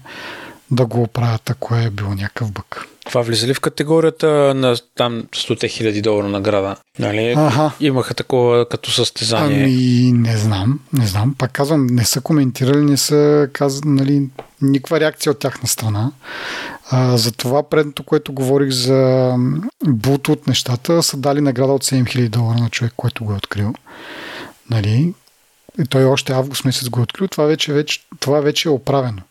Speaker 1: да го оправят, ако е било някакъв бък.
Speaker 2: Това влиза ли в категорията на там 100 хиляди долара награда? Нали?
Speaker 1: Аха.
Speaker 2: Имаха такова като състезание.
Speaker 1: Ами, не знам, не знам. Пак казвам, не са коментирали, не са казали, нали, никаква реакция от тяхна страна. А, за това предното, което говорих за буто от нещата, са дали награда от 7000 долара на човек, който го е открил. Нали? И той още август месец го е открил. Това вече, вече, това вече е оправено.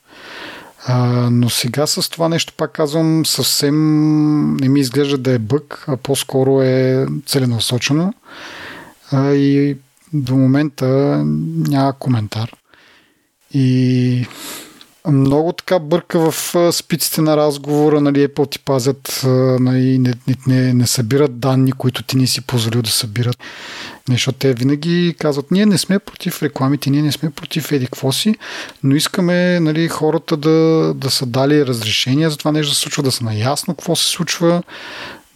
Speaker 1: Но сега с това нещо, пак казвам, съвсем не ми изглежда да е бък, а по-скоро е целенасочено. А, и до момента няма коментар. И много така бърка в спиците на разговора, нали, Apple ти пазят, нали, не, не, не събират данни, които ти не си позволил да събират. Защото те винаги казват, ние не сме против рекламите, ние не сме против еди си, но искаме нали, хората да, да са дали разрешения за това нещо да се случва, да са наясно какво се случва,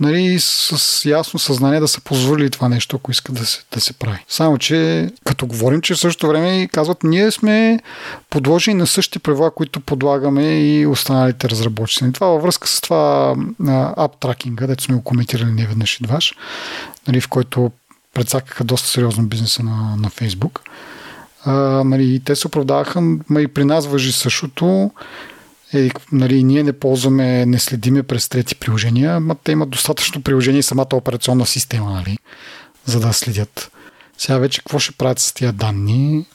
Speaker 1: нали, с ясно съзнание да са позволили това нещо, ако искат да се, да се прави. Само, че като говорим, че в същото време казват, ние сме подложени на същите правила, които подлагаме и останалите разработчици. Това във връзка с това ап тракинга, дето сме го коментирали не веднъж и дваш, нали, в който предсакаха доста сериозно бизнеса на, на Facebook. А, нали, те се оправдаваха, ма и при нас въжи същото е, нали, ние не ползваме, не следиме през трети приложения, но те имат достатъчно приложения и самата операционна система, нали, за да следят. Сега вече какво ще правят с тия данни?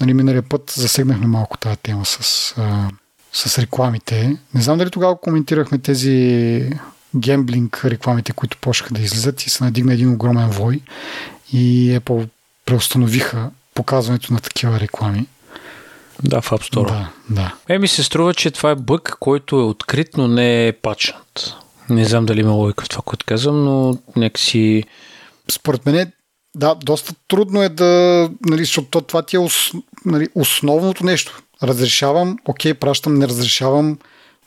Speaker 1: Нали, миналия път засегнахме малко тази тема с, а, с рекламите. Не знам дали тогава коментирахме тези гемблинг рекламите, които почнаха да излизат и се надигна един огромен вой и Apple преустановиха показването на такива реклами.
Speaker 2: Да, в App Store.
Speaker 1: Да, да.
Speaker 2: Е, ми се струва, че това е бък, който е открит, но не е пачнат. Не знам дали има логика в това, което казвам, но нека си...
Speaker 1: Според мен да, доста трудно е да, нали, защото това ти е ос, нали, основното нещо. Разрешавам, окей, пращам, не разрешавам,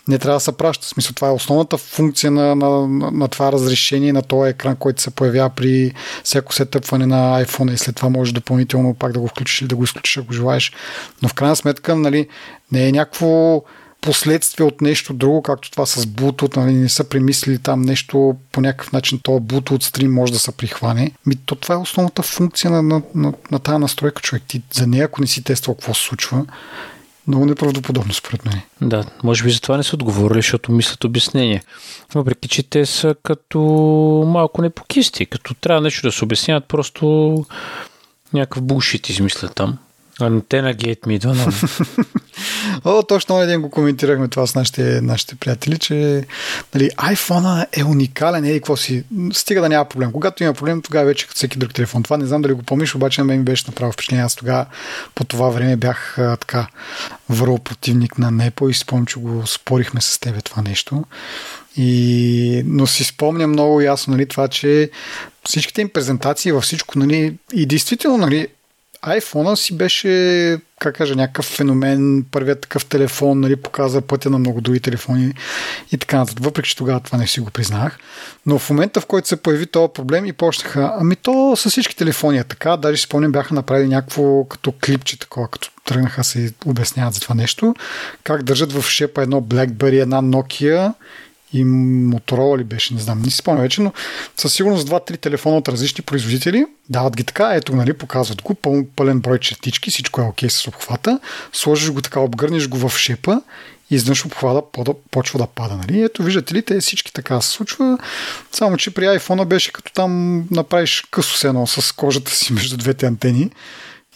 Speaker 1: не трябва да се праща. В смисъл, това е основната функция на, на, на, това разрешение, на този екран, който се появява при всяко сетъпване на iPhone и след това можеш допълнително пак да го включиш или да го изключиш, ако желаеш. Но в крайна сметка, нали, не е някакво последствие от нещо друго, както това с Bluetooth, нали, не са премислили там нещо по някакъв начин, то Bluetooth стрим може да се прихване. Ми, то това е основната функция на, на, на, на тази настройка, човек. Ти за нея, ако не си тествал какво се случва, много неправдоподобно, според мен.
Speaker 2: Да, може би за това не са отговорили, защото мислят обяснение. Въпреки, че те са като малко непокисти, като трябва нещо да се обясняват, просто някакъв булшит измислят там. Антена гейт ми идва на... [laughs]
Speaker 1: О, точно един го коментирахме това с нашите, нашите приятели, че нали, iPhone е уникален, е какво си. Стига да няма проблем. Когато има проблем, тогава вече като всеки друг телефон. Това не знам дали го помниш, обаче на мен ми беше направо впечатление. Аз тогава по това време бях а, така върл противник на Непо и спомням, че го спорихме с тебе това нещо. И, но си спомня много ясно нали, това, че всичките им презентации във всичко, нали, и действително, нали, iPhone си беше, как кажа, някакъв феномен, първият такъв телефон, нали, показа пътя на много други телефони и така нататък. Въпреки, че тогава това не си го признах. Но в момента, в който се появи този проблем и почнаха, ами то с всички телефони е така, даже си спомням, бяха направили някакво като клипче такова, като тръгнаха се обясняват за това нещо, как държат в шепа едно BlackBerry, една Nokia и Motorola ли беше, не знам, не си спомня вече, но със сигурност два-три телефона от различни производители, дават ги така, ето, нали, показват го, пъл, пълен брой чертички, всичко е окей с обхвата, сложиш го така, обгърнеш го в шепа и изведнъж обхвата почва да пада. Нали? Ето, виждате ли, те всички така се случва, само че при iPhone беше като там направиш късо с едно с кожата си [laughs] между двете антени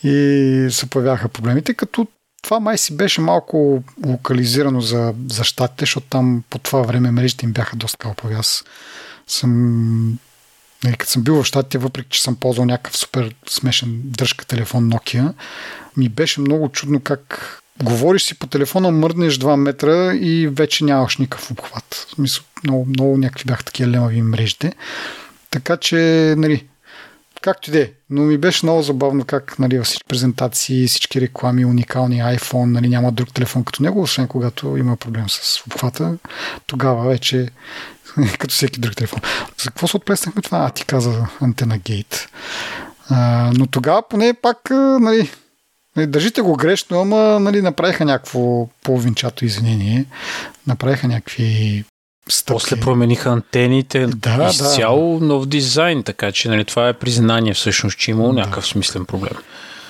Speaker 1: и се появяха проблемите, като това май си беше малко локализирано за, за щатите, защото там по това време мрежите им бяха доста калпави. Аз съм нали, като съм бил в щатите, въпреки че съм ползвал някакъв супер смешен дръжка телефон Nokia, ми беше много чудно как говориш си по телефона, мърднеш 2 метра и вече нямаш никакъв обхват. В смисъл, много, много някакви бяха такива лемави мрежите. Така че, нали, както и да е. Но ми беше много забавно как нали, във всички презентации, всички реклами, уникални iPhone, нали, няма друг телефон като него, освен когато има проблем с обхвата. Тогава вече [laughs] като всеки друг телефон. За какво се отплеснахме това? А, ти каза антена гейт. Но тогава поне пак, нали, нали, държите го грешно, ама нали, направиха някакво половинчато извинение. Направиха някакви стъпки.
Speaker 2: После промениха антените,
Speaker 1: Да,
Speaker 2: изцяло нов дизайн, така че нали, това е признание всъщност, че имало някакъв смислен проблем.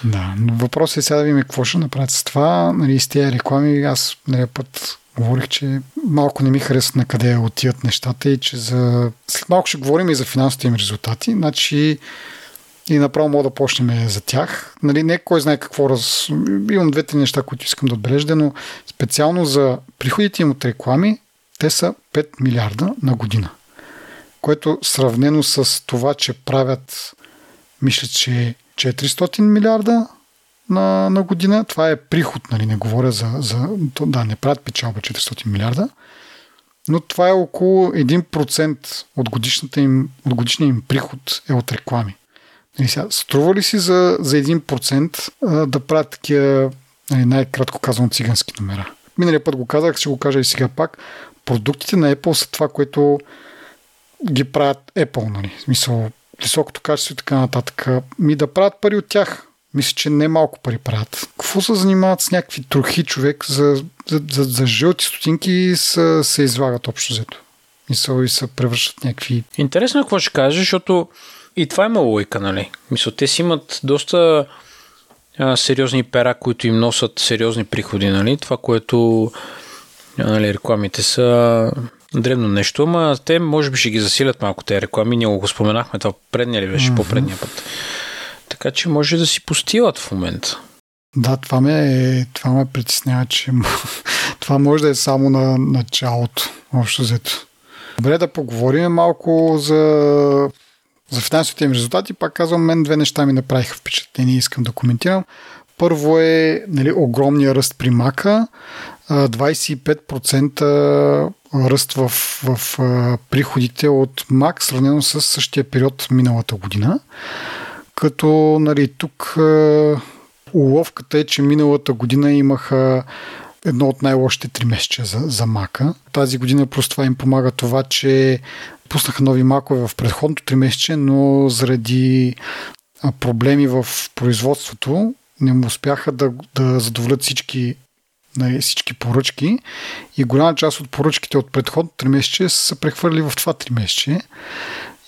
Speaker 1: Да, но въпросът е сега да видим какво ще направят с това. Нали, с тези реклами, аз нали, път говорих, че малко не ми харесват на къде отиват нещата и че за... След малко ще говорим и за финансовите им резултати. Значи и направо мога да почнем за тях. Нали, не кой знае какво раз... Имам двете неща, които искам да отбележда, но специално за приходите им от реклами, те са 5 милиарда на година. Което сравнено с това, че правят, мисля, че 400 милиарда на, на година. Това е приход, нали, не говоря за, за... Да, не правят печалба 400 милиарда, но това е около 1% от, годишната им, от годишния им приход е от реклами. Нали, сега, струва ли си за, за 1% а, да правят такива, нали, най-кратко казвам, цигански номера? Миналия път го казах, ще го кажа и сега пак. Продуктите на Apple са това, което ги правят Apple, нали? В смисъл, високото качество и така нататък. Ми да правят пари от тях. Мисля, че не малко пари правят. Какво се занимават с някакви трохи човек за, за, за, за жълти стотинки са, се излагат общо взето. Мисъл и се превръщат някакви...
Speaker 2: Интересно е какво ще кажеш, защото и това има лойка, нали? Мисля, те си имат доста а, сериозни пера, които им носят сериозни приходи, нали? Това, което нали, рекламите са древно нещо, ама те може би ще ги засилят малко тези реклами. Ние го споменахме, това предния ли беше, mm-hmm. по-предния път. Така че може да си постилат в момента.
Speaker 1: Да, това ме, това ме притеснява, че [laughs] това може да е само на началото, общо взето. Добре да поговорим малко за, за финансовите им резултати. Пак казвам, мен две неща ми направиха впечатление и искам да коментирам. Първо е нали, огромния ръст при Мака. 25% ръст в, в приходите от Mac, сравнено с същия период миналата година. Като нали, тук уловката е, че миналата година имаха едно от най-лошите три месеца за, за мака. Тази година просто това им помага това, че пуснаха нови макове в предходното три месече, но заради проблеми в производството не успяха да, да задоволят всички нали, всички поръчки и голяма част от поръчките от предходното 3 месече са прехвърли в това 3 месече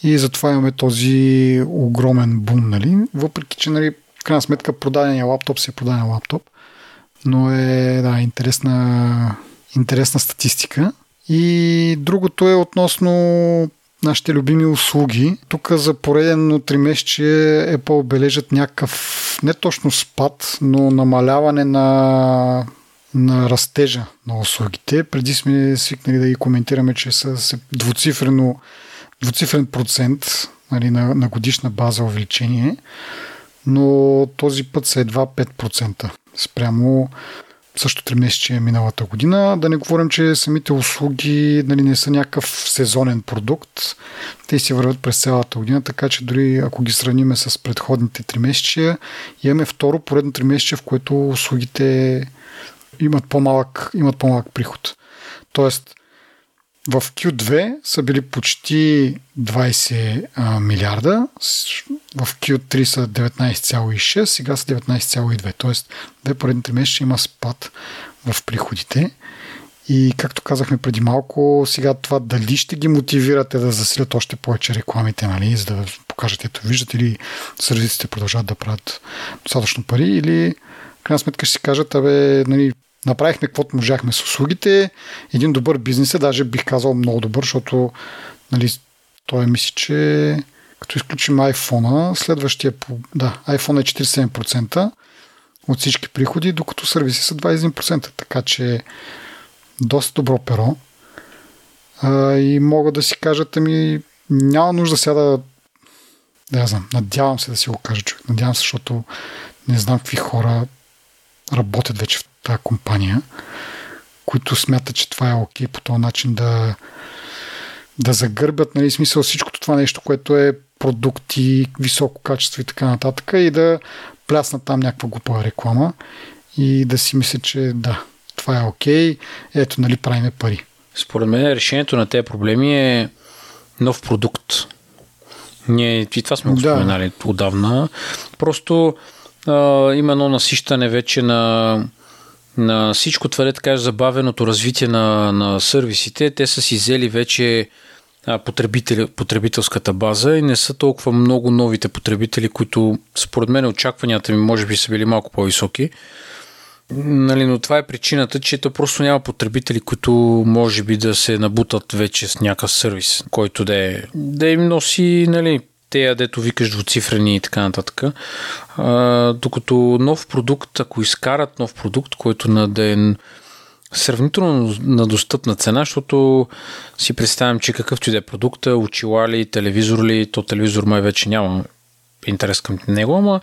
Speaker 1: и затова имаме този огромен бум, нали? въпреки че нали, в крайна сметка продадения лаптоп си е продаден лаптоп, но е да, интересна, интересна статистика. И другото е относно нашите любими услуги. Тук за поредено 3 месече Apple бележат някакъв не точно спад, но намаляване на на растежа на услугите. Преди сме свикнали да ги коментираме, че са двуцифрено, двуцифрен процент нали, на, на годишна база увеличение, но този път са едва 5% спрямо също 3 месече миналата година. Да не говорим, че самите услуги нали, не са някакъв сезонен продукт. Те си върват през цялата година, така че дори ако ги сравниме с предходните 3 месечия, имаме второ поредно 3 месече, в което услугите имат по-малък, имат по-малък приход. Тоест, в Q2 са били почти 20 а, милиарда, в Q3 са 19,6, сега са 19,2. Тоест, две поредните месеца има спад в приходите. И както казахме преди малко, сега това дали ще ги мотивирате да засилят още повече рекламите, нали, за да покажат, ето виждате ли сервисите продължават да правят достатъчно пари или в крайна сметка ще си кажат, абе, нали, Направихме каквото можахме с услугите. Един добър бизнес е, даже бих казал много добър, защото нали, той мисли, че като изключим iPhone, следващия, да, iPhone е 47% от всички приходи, докато сервиси са 21%. Така че доста добро перо. А, и мога да си кажат, ами няма нужда сега да да я знам, надявам се да си го кажа човек. Надявам се, защото не знам какви хора работят вече в тази компания, които смятат, че това е окей по този начин да, да загърбят, нали, смисъл всичкото това нещо, което е продукти, високо качество и така нататък и да пляснат там някаква глупа реклама и да си мислят, че да, това е окей, ето, нали, правиме пари.
Speaker 2: Според мен решението на тези проблеми е нов продукт. Ние и това сме го да. споменали отдавна. Просто а, има едно насищане вече на на всичко това, да така забавеното развитие на, на сервисите, те са си взели вече потребител, потребителската база и не са толкова много новите потребители, които според мен очакванията ми може би са били малко по-високи. Нали, но това е причината, че то просто няма потребители, които може би да се набутат вече с някакъв сервис, който да, е, да им носи нали, те, дето викаш двуцифрени и така нататък. А, докато нов продукт, ако изкарат нов продукт, който на ден сравнително на достъпна цена, защото си представям, че какъвто и да е продукта, очила ли, телевизор ли, то телевизор май вече няма интерес към него, ама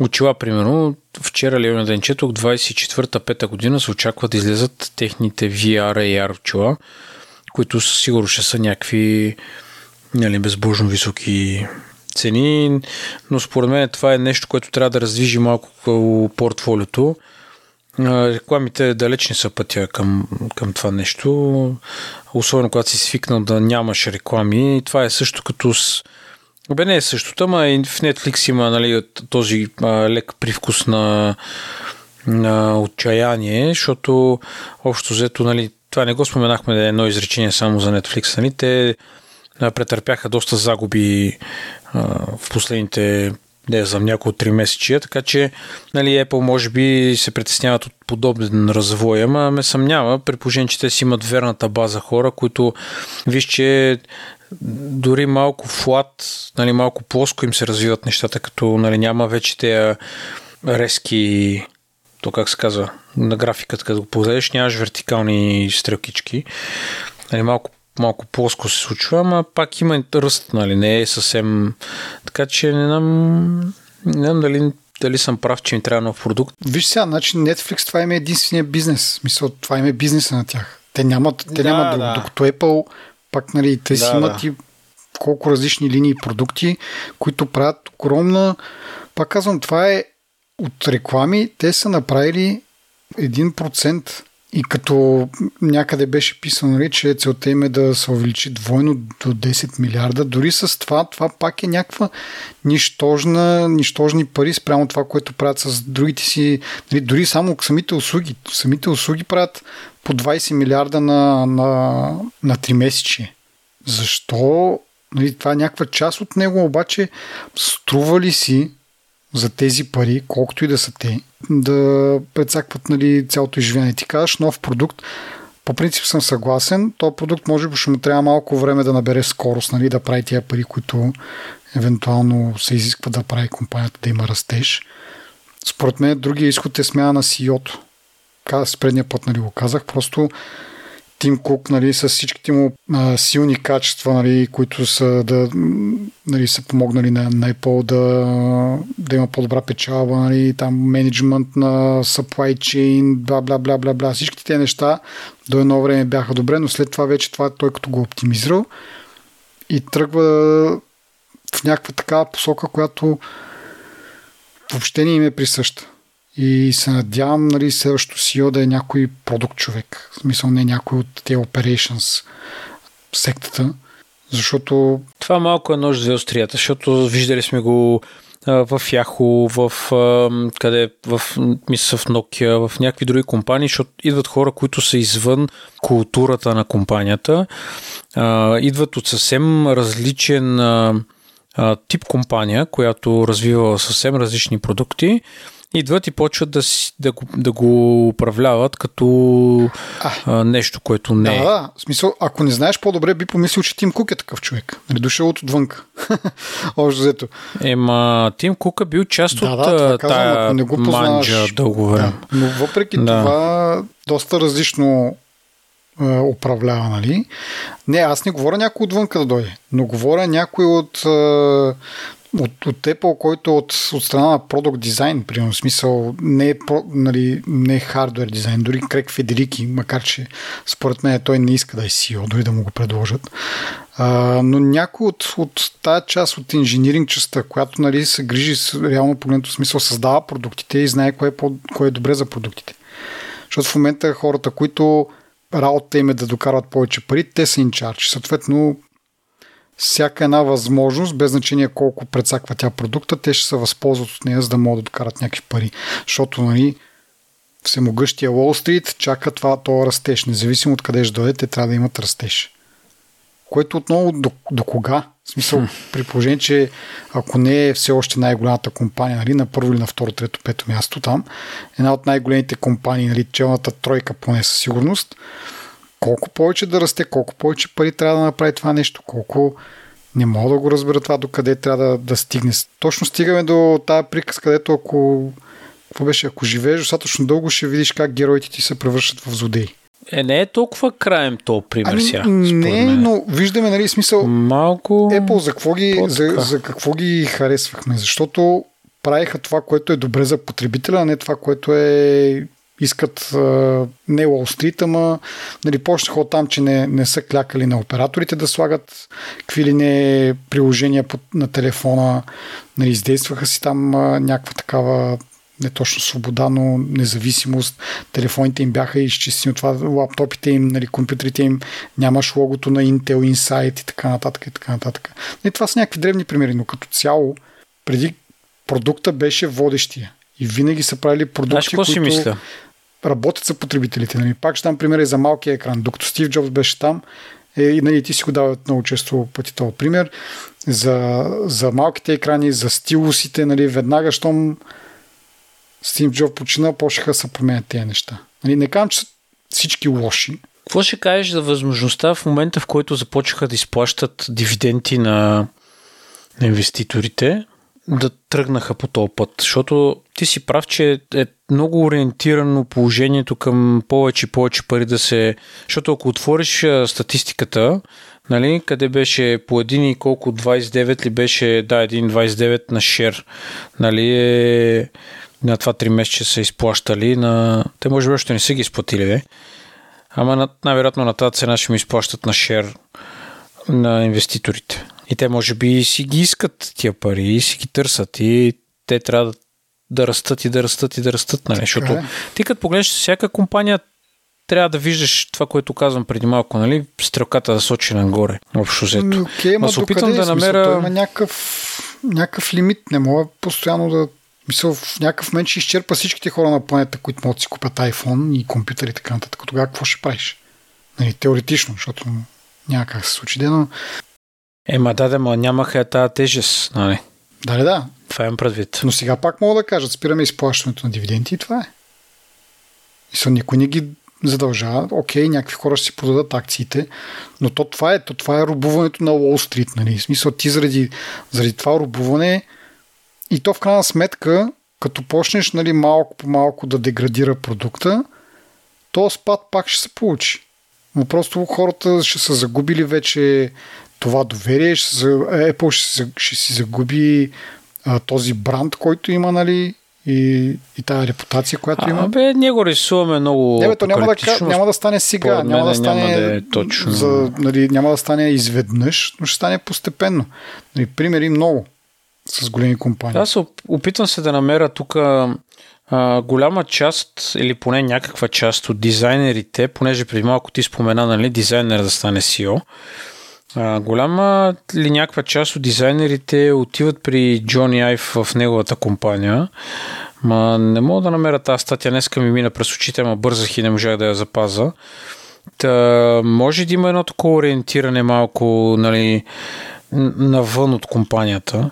Speaker 2: очила, примерно, вчера ли на ден четох, 24-та година се очаква да излезат техните VR AR очила, които сигурно ще са някакви нали, безбожно високи цени, но според мен това е нещо, което трябва да раздвижи малко портфолиото. Рекламите далеч не са пътя към, към това нещо, особено когато си свикнал да нямаш реклами. Това е също като с... Бе, не е същото, ама и в Netflix има нали, този а, лек привкус на, на отчаяние, защото общо взето, нали, това не го споменахме да е едно изречение само за Netflix. Нали, те претърпяха доста загуби в последните не знам, няколко три месечия, така че нали, Apple може би се притесняват от подобен развой, ама ме съмнява, при положение, че те си имат верната база хора, които виж, че дори малко флат, нали, малко плоско им се развиват нещата, като нали, няма вече тези резки то как се казва, на графиката, като го погледнеш, нямаш вертикални стрелкички. Нали, малко малко плоско се случва, ама пак има ръст, нали, не е съвсем... Така че не знам, не знам дали, дали съм прав, че ми трябва нов продукт.
Speaker 1: Виж сега, значи Netflix това е единствения бизнес. Мисля, това е бизнеса на тях. Те нямат, те да, нямат друг, да. докато Apple пак, нали, те да, си имат да. и колко различни линии продукти, които правят огромна... Пак казвам, това е от реклами, те са направили 1% и като някъде беше писано, нали, че целта им е да се увеличи двойно до 10 милиарда, дори с това, това пак е някаква нищожна, нищожни пари спрямо това, което правят с другите си, нали, дори само самите услуги. Самите услуги правят по 20 милиарда на, на, на 3 месечи. Защо? Нали, това е някаква част от него, обаче струва ли си за тези пари, колкото и да са те, да предсакват нали, цялото изживяване. Ти казваш нов продукт, по принцип съм съгласен. То продукт може би ще му трябва малко време да набере скорост, нали, да прави тия пари, които евентуално се изисква да прави компанията да има растеж. Според мен другия изход е смяна на CEO-то. С предния път нали, го казах. Просто Тим Кук нали, с всичките му а, силни качества, нали, които са, да, нали, са помогнали на, на Apple да, да има по-добра печалба, нали, там менеджмент на supply chain, бла, бла, бла, бла, бла. Всичките тези неща до едно време бяха добре, но след това вече това той като го оптимизирал и тръгва в някаква такава посока, която въобще не им е присъща. И се надявам нали, следващото CEO да е някой продукт човек. В смисъл не някой от тези operations сектата. Защото...
Speaker 2: Това малко е нож за острията, защото виждали сме го в Yahoo, в, къде, в, мисля, в Nokia, в някакви други компании, защото идват хора, които са извън културата на компанията, идват от съвсем различен тип компания, която развива съвсем различни продукти идват и почват да, си, да, го, да го управляват като а, а, нещо, което не
Speaker 1: е. Да, да, в смисъл, ако не знаеш по-добре, би помислил, че Тим Кук е такъв човек. Нали, дошъл от отвънка. [laughs] Общо взето.
Speaker 2: Ема, Тим Кук е бил част да, от да, казвам, тая не го манджа дълго време.
Speaker 1: Да, но въпреки да. това, доста различно е, управлява, нали? Не, аз не говоря някой отвънка да дойде, но говоря някой от е, от, от Apple, който от, от страна на продукт дизайн, примерно, смисъл не е, нали, не е хардвер дизайн, дори Крек Федерики, макар че според мен той не иска да е CEO, дори да му го предложат. А, но някой от, от тази част от инжиниринг частта, която нали, се грижи реално погледнато смисъл, създава продуктите и знае кое е, по, кое е добре за продуктите. Защото в момента хората, които работата им е да докарват повече пари, те са инчарч. Съответно, всяка една възможност, без значение колко прецаква тя продукта, те ще се възползват от нея, за да могат да докарат някакви пари. Защото, нали, всемогъщия Уолл Стрит чака това, това растеж. Независимо от къде ще дойде, те трябва да имат растеж. Което отново до, до кога? В смисъл, хм. при положение, че ако не е все още най-голямата компания, нали, на първо или на второ, трето, пето място там, една от най-големите компании, нали, челната тройка поне със сигурност, колко повече да расте, колко повече пари трябва да направи това нещо, колко не мога да го разбера това докъде трябва да, да стигне. Точно стигаме до тази приказка, където ако какво беше, ако живееш достатъчно дълго, ще видиш как героите ти се превръщат в злодеи.
Speaker 2: Е, не е толкова краем то пример ами, сега.
Speaker 1: Не, но виждаме, нали, смисъл.
Speaker 2: Малко.
Speaker 1: Apple за какво, ги, за, за какво ги харесвахме? Защото правиха това, което е добре за потребителя, а не това, което е искат а, не Wall Street, ама нали, почнаха от там, че не, не са клякали на операторите да слагат какви ли не приложения под, на телефона, нали, издействаха си там а, някаква такава не точно свобода, но независимост. Телефоните им бяха изчистени от това, лаптопите им, нали, компютрите им, нямаш логото на Intel Insight и така нататък и така нататък. Нали, това са някакви древни примери, но като цяло, преди продукта беше водещия. И винаги са правили продукти,
Speaker 2: които мисля?
Speaker 1: работят за потребителите. Нали. Пак ще дам примери за малкия екран. Докато Стив Джобс беше там, е, и нали, ти си го дават много често пъти този пример, за, за малките екрани, за стилусите, нали, веднага, щом Стив Джоб почина, почнаха да се променят тези неща. Нали, не казвам, че са всички лоши.
Speaker 2: Какво ще кажеш за възможността в момента, в който започнаха да изплащат дивиденти на, на инвеститорите, да тръгнаха по този път? Защото ти си прав, че е много ориентирано положението към повече и повече пари да се... Защото ако отвориш статистиката, нали, къде беше по един и колко 29 ли беше, да, един 29 на шер, нали, е на това 3 месеца са изплащали. На... Те може би още не са ги изплатили, бе. Ама най-вероятно на тази цена ще ми изплащат на шер на инвеститорите. И те може би си ги искат тия пари и си ги търсят и те трябва да, да растат и да растат и да растат. Нали? Защото е. ти като погледнеш всяка компания трябва да виждаш това, което казвам преди малко, нали? Стрелката да сочи нагоре, общо взето.
Speaker 1: Okay, ма се опитвам да намеря... Той има някакъв, някакъв лимит. Не мога постоянно да мисля, в някакъв момент ще изчерпа всичките хора на планета, които могат да си купят iPhone и компютър и така нататък. Тогава какво ще правиш? Нали, теоретично, защото няма как се случи, но...
Speaker 2: Ема да, да, ма нямаха тази тежест, нали?
Speaker 1: Да, да.
Speaker 2: Това имам предвид.
Speaker 1: Но сега пак мога да кажа, спираме изплащането на дивиденти и това е. Мисля, никой не ги задължава. Окей, някакви хора ще си продадат акциите, но то това е, то това е рубуването на Уолл Стрит. Нали? В смисъл, ти заради, заради това рубуване и то в крайна сметка, като почнеш нали, малко по малко да деградира продукта, то спад пак ще се получи. Но просто хората ще са загубили вече това доверие, ще Apple ще, ще си загуби а, този бранд, който има, нали, и, и тази репутация, която а, има.
Speaker 2: Бе, ние го рисуваме много.
Speaker 1: Не, бе, то няма да, няма да стане сега, няма да стане, няма да, е точно. За, нали, няма да стане изведнъж, но ще стане постепенно. Нали, примери много с големи компании.
Speaker 2: Аз опитвам се да намеря тук голяма част или поне някаква част от дизайнерите, понеже преди малко ти спомена, нали, дизайнер да стане CEO, а, голяма ли някаква част от дизайнерите отиват при Джони Айв в неговата компания, ма не мога да намеря тази статия, днеска ми мина през очите, ма бързах и не можах да я запаза. Та, може да има едно такова ориентиране малко, нали, навън от компанията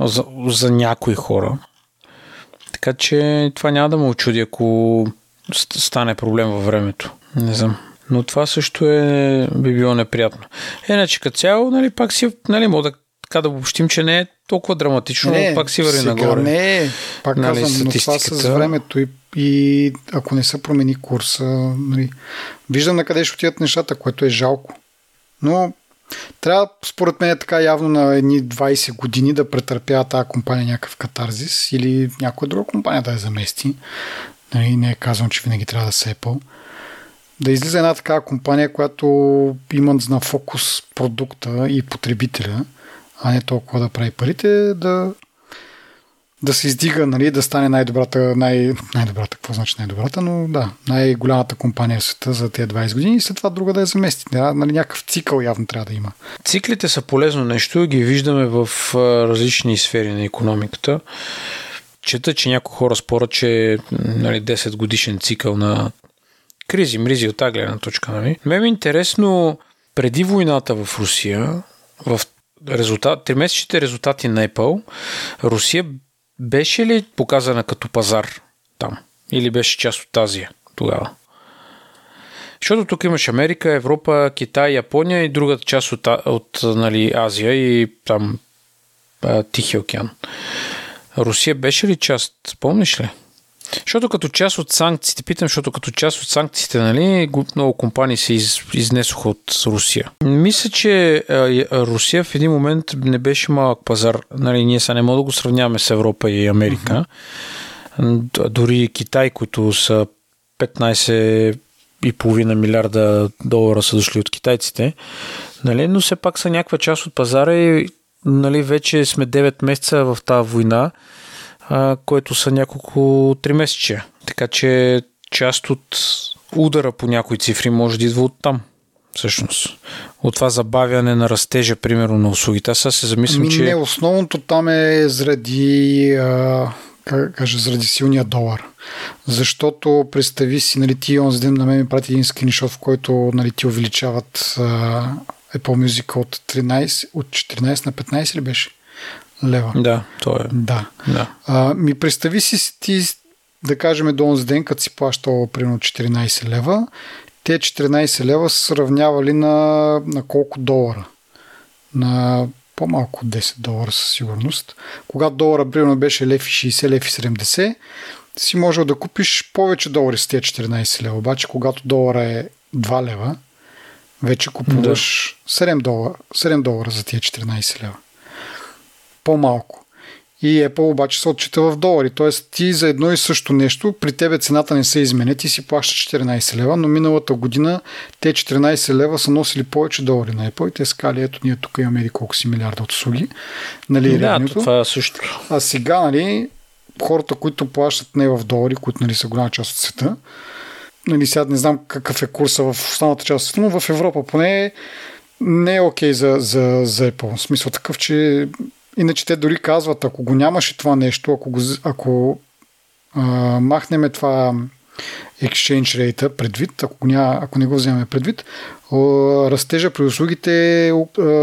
Speaker 2: за, за някои хора. Така че това няма да му очуди, ако стане проблем във времето. Не знам. Но това също е, би било неприятно. Иначе като цяло, нали, пак си, нали, мога да, така да обобщим, че не е толкова драматично, не, пак си върви нагоре.
Speaker 1: Не е, пак нали, казвам, но това с времето и, и ако не се промени курса, нали, виждам на къде ще отидат нещата, което е жалко. Но трябва, според мен, е така явно на едни 20 години да претърпява тази компания някакъв катарзис или някоя друга компания да я замести. Нали, не е казвам, че винаги трябва да се Apple. Да излиза една такава компания, която има на фокус продукта и потребителя, а не толкова да прави парите, да да се издига, нали, да стане най-добрата, най- най-добрата, какво значи най-добрата, но да, най-голямата компания в света за тези 20 години и след това друга да я замести. Нали, някакъв цикъл явно трябва да има.
Speaker 2: Циклите са полезно нещо, ги виждаме в различни сфери на економиката чета, че някои хора спорят, че нали, 10 годишен цикъл на кризи, мризи от тази гледна точка. Нали? Ме е интересно, преди войната в Русия, в резултат, тримесечните резултати на Apple, Русия беше ли показана като пазар там? Или беше част от Азия тогава? Защото тук имаш Америка, Европа, Китай, Япония и другата част от, от нали, Азия и там Тихия океан. Русия беше ли част, помниш ли? Защото като част от санкциите, питам, защото като част от санкциите, нали, много компании се из, изнесоха от Русия. Мисля, че Русия в един момент не беше малък пазар. Нали, ние сега не можем да го сравняваме с Европа и Америка. Uh-huh. Дори Китай, които са 15 и половина милиарда долара са дошли от китайците, нали, но все пак са някаква част от пазара и нали, вече сме 9 месеца в тази война, а, което са няколко 3 месече. Така че част от удара по някои цифри може да идва от там. Всъщност. От това забавяне на растежа, примерно, на услугите. Аз се замислям,
Speaker 1: Ми,
Speaker 2: че...
Speaker 1: Не, основното там е заради, а, как кажа, заради силния долар. Защото представи си, нали, ти онзи ден на мен ми прати един скриншот, в който нали, ти увеличават а, Apple Music от, 13, от 14 на 15 ли беше? Лева.
Speaker 2: Да, то е.
Speaker 1: Да.
Speaker 2: да.
Speaker 1: А, ми представи си ти, да кажем, до онзи ден, като си плащал примерно 14 лева, те 14 лева са сравнявали на, на колко долара? На по-малко от 10 долара със сигурност. Когато долара примерно беше лев и 60, лев и 70, си можел да купиш повече долари с тези 14 лева. Обаче, когато долара е 2 лева, вече купуваш да. 7, долара, 7 долара за тия 14 лева. По-малко. И Apple обаче се отчита в долари. Тоест ти за едно и също нещо, при тебе цената не се изменя, ти си плащаш 14 лева, но миналата година те 14 лева са носили повече долари на Apple и те скали, ето ние тук имаме и колко си милиарда от услуги. Нали,
Speaker 2: да, това е също.
Speaker 1: А сега, нали, хората, които плащат не в долари, които нали, са голяма част от света, нали, сега не знам какъв е курса в останалата част от света, но в Европа поне не е окей okay за, за, за Apple. В смисъл такъв, че иначе те дори казват, ако го нямаше това нещо, ако, го, ако а, махнеме това exchange rate предвид, ако, ня, ако не го вземем предвид, растежа при услугите е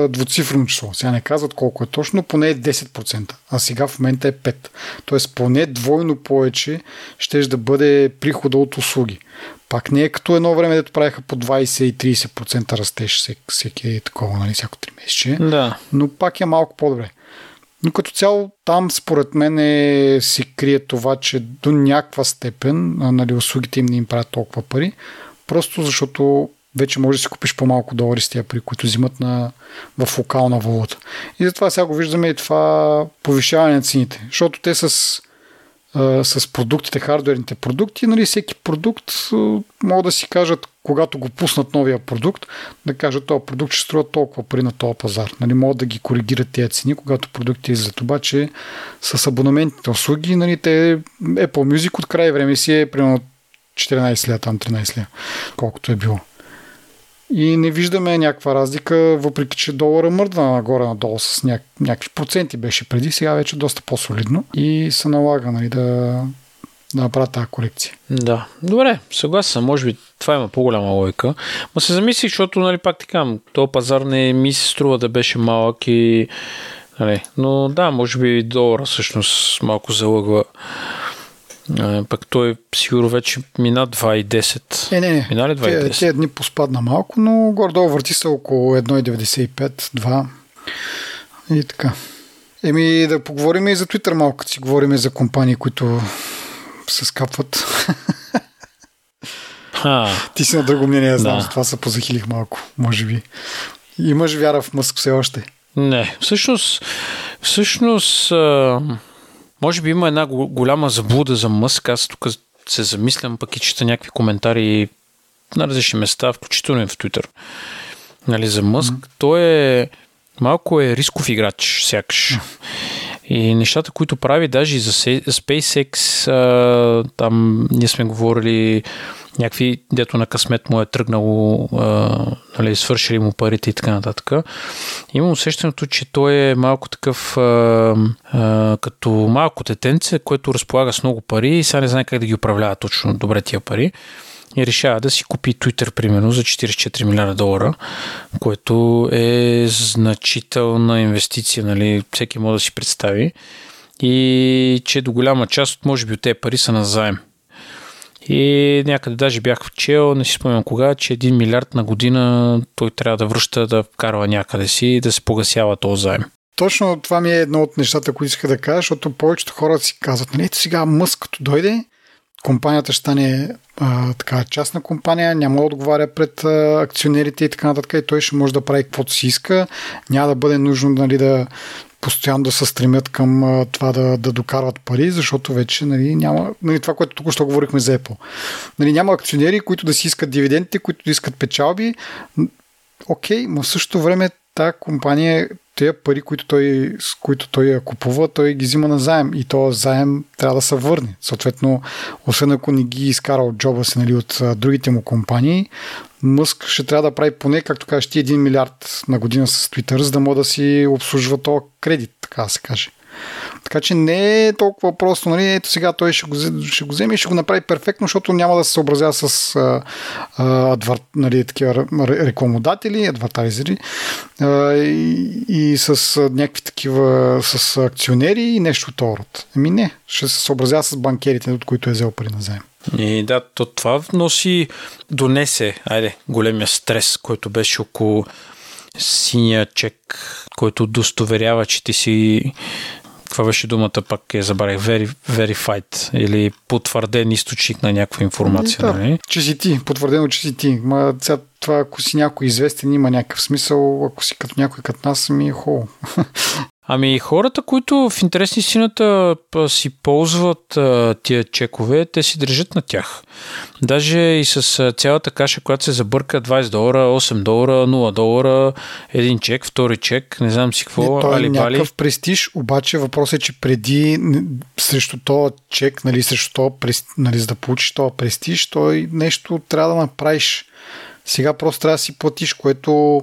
Speaker 1: двуцифрено число. Сега не казват колко е точно, поне е 10%, а сега в момента е 5%. Тоест поне двойно повече ще да бъде прихода от услуги. Пак не е като едно време, дето правиха по 20 и 30% растеж всеки, всеки такова, нали, всяко 3 месече.
Speaker 2: Да.
Speaker 1: Но пак е малко по-добре. Но като цяло там според мен е, си крие това, че до някаква степен нали, услугите им не им правят толкова пари, просто защото вече може да си купиш по-малко долари с тия пари, които взимат на, в локална валута. И затова сега го виждаме и това повишаване на цените, защото те с с продуктите, хардверните продукти. Нали, всеки продукт могат да си кажат, когато го пуснат новия продукт, да кажат, този продукт ще струва толкова пари на този пазар. Нали, могат да ги коригират тези цени, когато продуктите излизат. Обаче с абонаментните услуги, нали, те Apple Music от край време си е примерно 14 лева, там 13 лева, колкото е било. И не виждаме някаква разлика, въпреки че долара мърдна нагоре-надолу с ня... някакви проценти беше преди, сега вече доста по-солидно и се налага нали, да, да направят тази корекция.
Speaker 2: Да, добре, съгласен съм. Може би това има по-голяма логика. Ма се замислих, защото, нали, пак така, този пазар не ми се струва да беше малък и... Нали, но да, може би долара всъщност малко залъгва пък той сигурно вече мина 2,10.
Speaker 1: Не, не, не.
Speaker 2: Мина ли 2,10?
Speaker 1: Тези дни поспадна малко, но горе-долу върти се около 1,95-2 и така. Еми да поговорим и за Twitter малко, си говорим за компании, които се скапват.
Speaker 2: А,
Speaker 1: Ти си на друго мнение, знам,
Speaker 2: Да.
Speaker 1: това се позахилих малко, може би. Имаш вяра в Мъск все още.
Speaker 2: не, всъщност, всъщност, може би има една го- голяма заблуда за Мъск. Аз тук се замислям, пък и чета някакви коментари на различни места, включително и в Twitter. Нали, за Мъск. Mm-hmm. Той е малко е рисков играч, сякаш. И нещата, които прави, даже и за SpaceX, а, там ние сме говорили някакви, дето на късмет му е тръгнало, а, нали, свършили му парите и така нататък. Имам усещането, че той е малко такъв, а, а, като малко детенце, което разполага с много пари и сега не знае как да ги управлява точно добре тия пари и решава да си купи Twitter, примерно, за 44 милиарда долара, което е значителна инвестиция, нали, всеки може да си представи. И че до голяма част от, може би, от тези пари са на заем. И някъде даже бях вчел, не си спомням кога, че 1 милиард на година той трябва да връща да вкарва някъде си и да се погасява този заем.
Speaker 1: Точно това ми е едно от нещата, които иска да кажа, защото повечето хора си казват, нали, ето сега Мъск като дойде, компанията ще стане а, така, частна компания, няма да отговаря пред а, акционерите и така нататък и той ще може да прави каквото си иска. Няма да бъде нужно нали, да постоянно да се стремят към а, това да, да докарват пари, защото вече нали, няма нали, това, което тук що говорихме за Apple. Нали, няма акционери, които да си искат дивидендите, които да искат печалби. Окей, но в същото време тази компания тези пари, които той, с които той я купува, той ги взима на заем и то заем трябва да се върне. Съответно, освен ако не ги изкара от джоба си нали, от другите му компании, Мъск ще трябва да прави поне, както кажеш ти, 1 милиард на година с Twitter, за да може да си обслужва този кредит, така да се каже. Така че не е толкова просто, нали, ето сега той ще го, ще го вземе и ще го направи перфектно, защото няма да се съобразява с а, а, адвар, нали, такива рекламодатели, адвартайзери а, и, и с някакви такива, с акционери и нещо от род. Еми не, ще се съобразява с банкерите, от които е взел пари на заем.
Speaker 2: И да, то това носи, донесе, айде, големия стрес, който беше около синия чек, който удостоверява, че ти си каква беше думата, пак я забравих, veri, verified или потвърден източник на някаква информация. Да, нали?
Speaker 1: че си ти, потвърдено, че си ти. Ма, ця, това, ако си някой известен, има някакъв смисъл, ако си като някой като нас, ми е хубаво. [laughs]
Speaker 2: Ами хората, които в интерес истината си ползват а, тия чекове, те си държат на тях. Даже и с цялата каша, която се забърка 20 долара, 8 долара, 0 долара, един чек, втори чек, не знам си какво.
Speaker 1: Не, той е някакъв престиж, обаче въпросът е, че преди срещу този чек, нали, срещу този, нали, за да получиш този престиж, той нещо трябва да направиш. Сега просто трябва да си платиш, което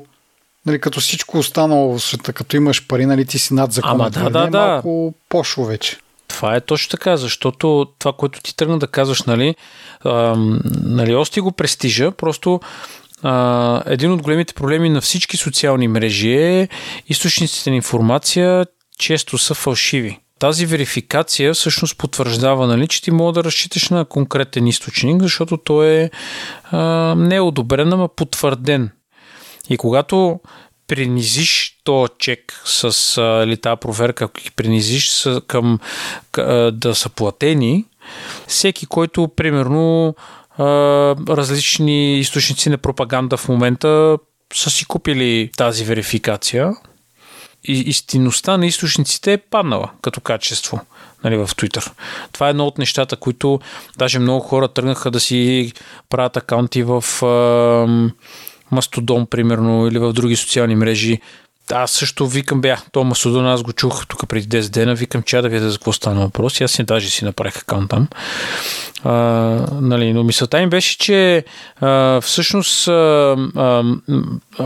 Speaker 1: нали, като всичко останало в света, като имаш пари, нали, ти си над закона.
Speaker 2: Ама да, да,
Speaker 1: е да. малко пошло вече.
Speaker 2: Това е точно така, защото това, което ти тръгна да казваш, нали, ам, нали ости го престижа, просто а, един от големите проблеми на всички социални мрежи е източниците на информация често са фалшиви. Тази верификация всъщност потвърждава, нали, че ти мога да разчиташ на конкретен източник, защото той е а, не е одобрен, ама потвърден. И когато принизиш то чек с или тази проверка, ако ги принизиш с, към да са платени, всеки, който примерно различни източници на пропаганда в момента са си купили тази верификация, истинността на източниците е паднала като качество нали, в Twitter. Това е едно от нещата, които даже много хора тръгнаха да си правят акаунти в Мастодон, примерно, или в други социални мрежи. Аз също викам, бях, то Мастодон, аз го чух тук преди 10 дена, викам, че да видя за какво стана въпрос. Аз си даже си направих аккаунт там. А, нали, но мисълта им беше, че а, всъщност а, а,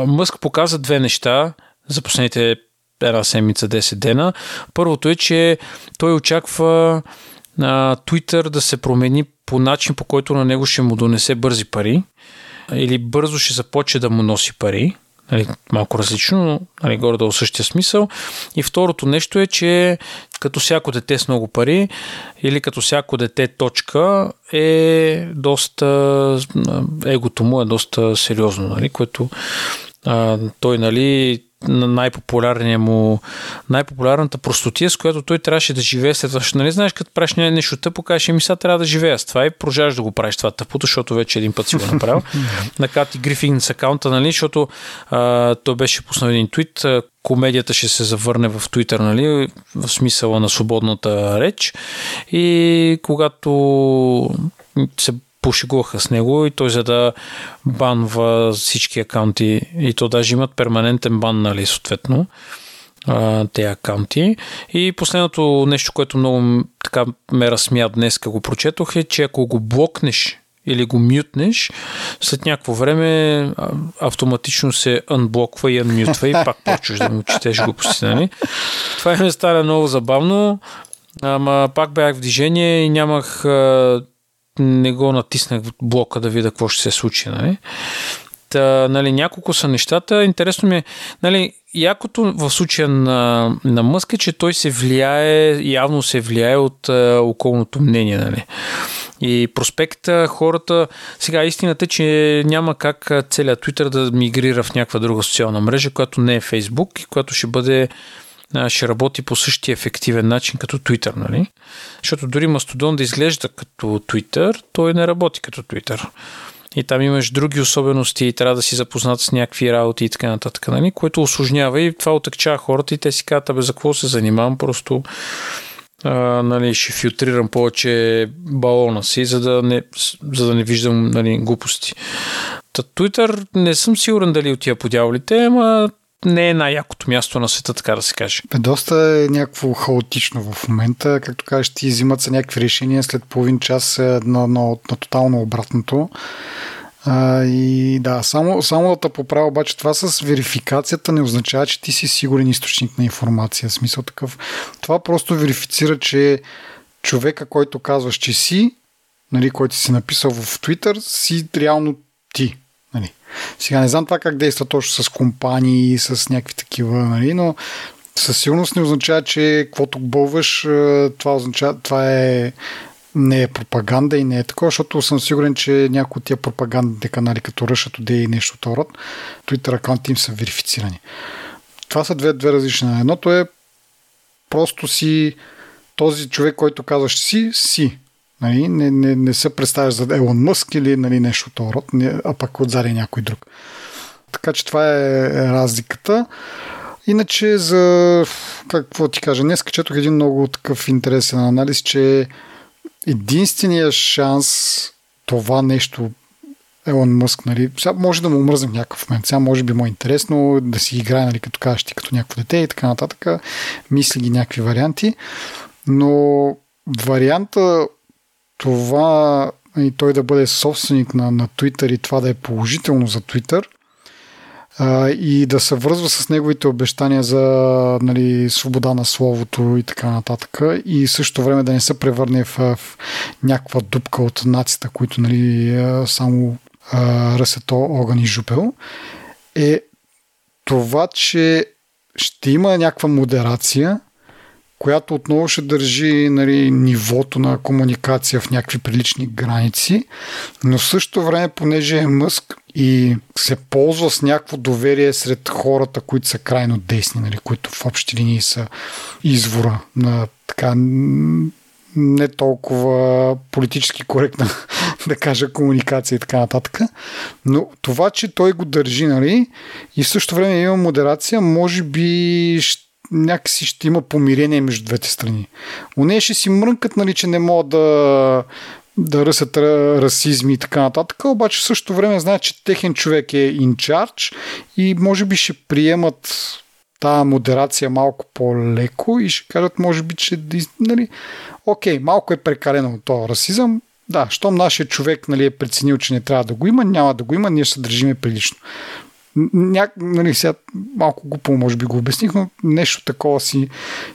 Speaker 2: Мъск показа две неща за последните една седмица, 10 дена. Първото е, че той очаква а, Twitter да се промени по начин, по който на него ще му донесе бързи пари или бързо ще започне да му носи пари. Нали, малко различно, но нали, горе да същия смисъл. И второто нещо е, че като всяко дете с много пари или като всяко дете точка е доста егото му е доста сериозно, нали, което а, той нали най-популярния му, най-популярната простотия, с която той трябваше да живее след това. Нали знаеш, като правиш нещо тъпо, кажеш, ми сега трябва да живея с това и продължаваш да го правиш това тъпото, защото вече един път си го [laughs] направил. на Кати Грифин с акаунта, нали, защото а, той беше пуснал един твит, комедията ще се завърне в Твитър, нали, в смисъла на свободната реч. И когато се пошегуваха с него и той за да банва всички акаунти и то даже имат перманентен бан, нали, съответно тези акаунти. И последното нещо, което много така ме разсмя днес, го прочетох е, че ако го блокнеш или го мютнеш, след някакво време автоматично се анблоква и анмютва и [laughs] пак почваш да му четеш глупости. Нали? Това ми стара много забавно, ама пак бях в движение и нямах не го натиснах в блока да видя какво ще се случи. Нали? Та, нали, няколко са нещата. Интересно ми е, нали, якото в случая на, на Мъск е, че той се влияе, явно се влияе от а, околното мнение. Нали. И проспекта, хората, сега истината е, че няма как целият Twitter да мигрира в някаква друга социална мрежа, която не е Facebook и която ще бъде ще работи по същия ефективен начин като Twitter, нали? Защото дори Мастодон да изглежда като Twitter, той не работи като Twitter и там имаш други особености и трябва да си запознат с някакви работи и така нататък, нали? което осложнява и това отъкчава хората и те си казват, абе за какво се занимавам, просто а, нали, ще филтрирам повече балона си, за да не, за да не виждам нали, глупости. Та Twitter не съм сигурен дали отива по дяволите, ама не е най-якото място на света, така да се каже.
Speaker 1: Бе, доста е някакво хаотично в момента. Както кажеш, ти взимат се някакви решения след половин час на, на, на тотално обратното. А, и да, само, само да те поправя, обаче това с верификацията не означава, че ти си сигурен източник на информация. Смисъл такъв. Това просто верифицира, че човека, който казваш, че си, нали, който си написал в Twitter, си реално ти. Сега не знам това как действа точно с компании, с някакви такива, нали, но със сигурност не означава, че каквото бълваш, това, означава, това е не е пропаганда и не е такова, защото съм сигурен, че някои от тия пропагандните канали, като Ръшато Day и нещо от род, Twitter аккаунти им са верифицирани. Това са две, две различни. Едното е просто си този човек, който казваш си, си. Нали? Не, не, не се представяш за Елон Мъск или нали, нещо от род, а пък отзади някой друг. Така че това е разликата. Иначе за, какво ти кажа, днес четох един много такъв интересен анализ, че единствения шанс това нещо Елон Мъск, нали, сега може да му омръзне в някакъв момент. Сега може би му е интересно да си играе, нали, като кажеш ти като някакво дете и така нататък. Мисли ги някакви варианти. Но варианта това и той да бъде собственик на, на Twitter и това да е положително за Twitter а, и да се връзва с неговите обещания за нали, свобода на словото и така нататък и също време да не се превърне в, в някаква дупка от нацията, които нали, само ръсето огън и жупел, е това, че ще има някаква модерация, която отново ще държи нали, нивото на комуникация в някакви прилични граници, но също време, понеже е Мъск и се ползва с някакво доверие сред хората, които са крайно десни, нали, които в общи линии са извора на така не толкова политически коректна, [laughs] да кажа, комуникация и така нататък. Но това, че той го държи, нали, и в същото време има модерация, може би ще някакси ще има помирение между двете страни. Уне ще си мрънкат, нали, че не могат да, да ръсят расизми и така нататък, обаче в същото време знаят, че техен човек е инчардж и може би ще приемат тази модерация малко по-леко и ще кажат, може би, че нали, окей, малко е прекалено този расизъм, да, щом нашия човек нали, е преценил, че не трябва да го има, няма да го има, ние ще държиме прилично. Ня, нали, сега малко глупо може би го обясних, но нещо такова си,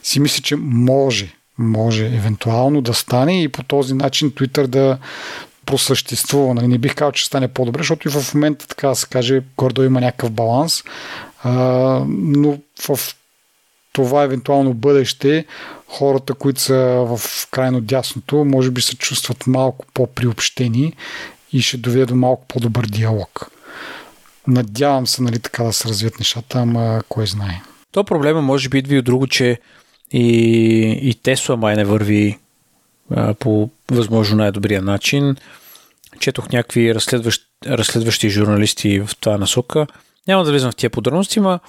Speaker 1: си мисля, че може, може евентуално да стане и по този начин Twitter да просъществува. Нали, не бих казал, че стане по-добре, защото и в момента, така да се каже, гордо има някакъв баланс, а, но в това евентуално бъдеще хората, които са в крайно дясното, може би се чувстват малко по-приобщени и ще доведе до малко по-добър диалог. Надявам се, нали, така да се развият нещата, ама кой знае.
Speaker 2: То проблема може би идва и от друго, че и, и Тесла май не върви а, по възможно най-добрия начин. Четох някакви разследващ, разследващи журналисти в това насока. Няма да влизам в тия подробности, но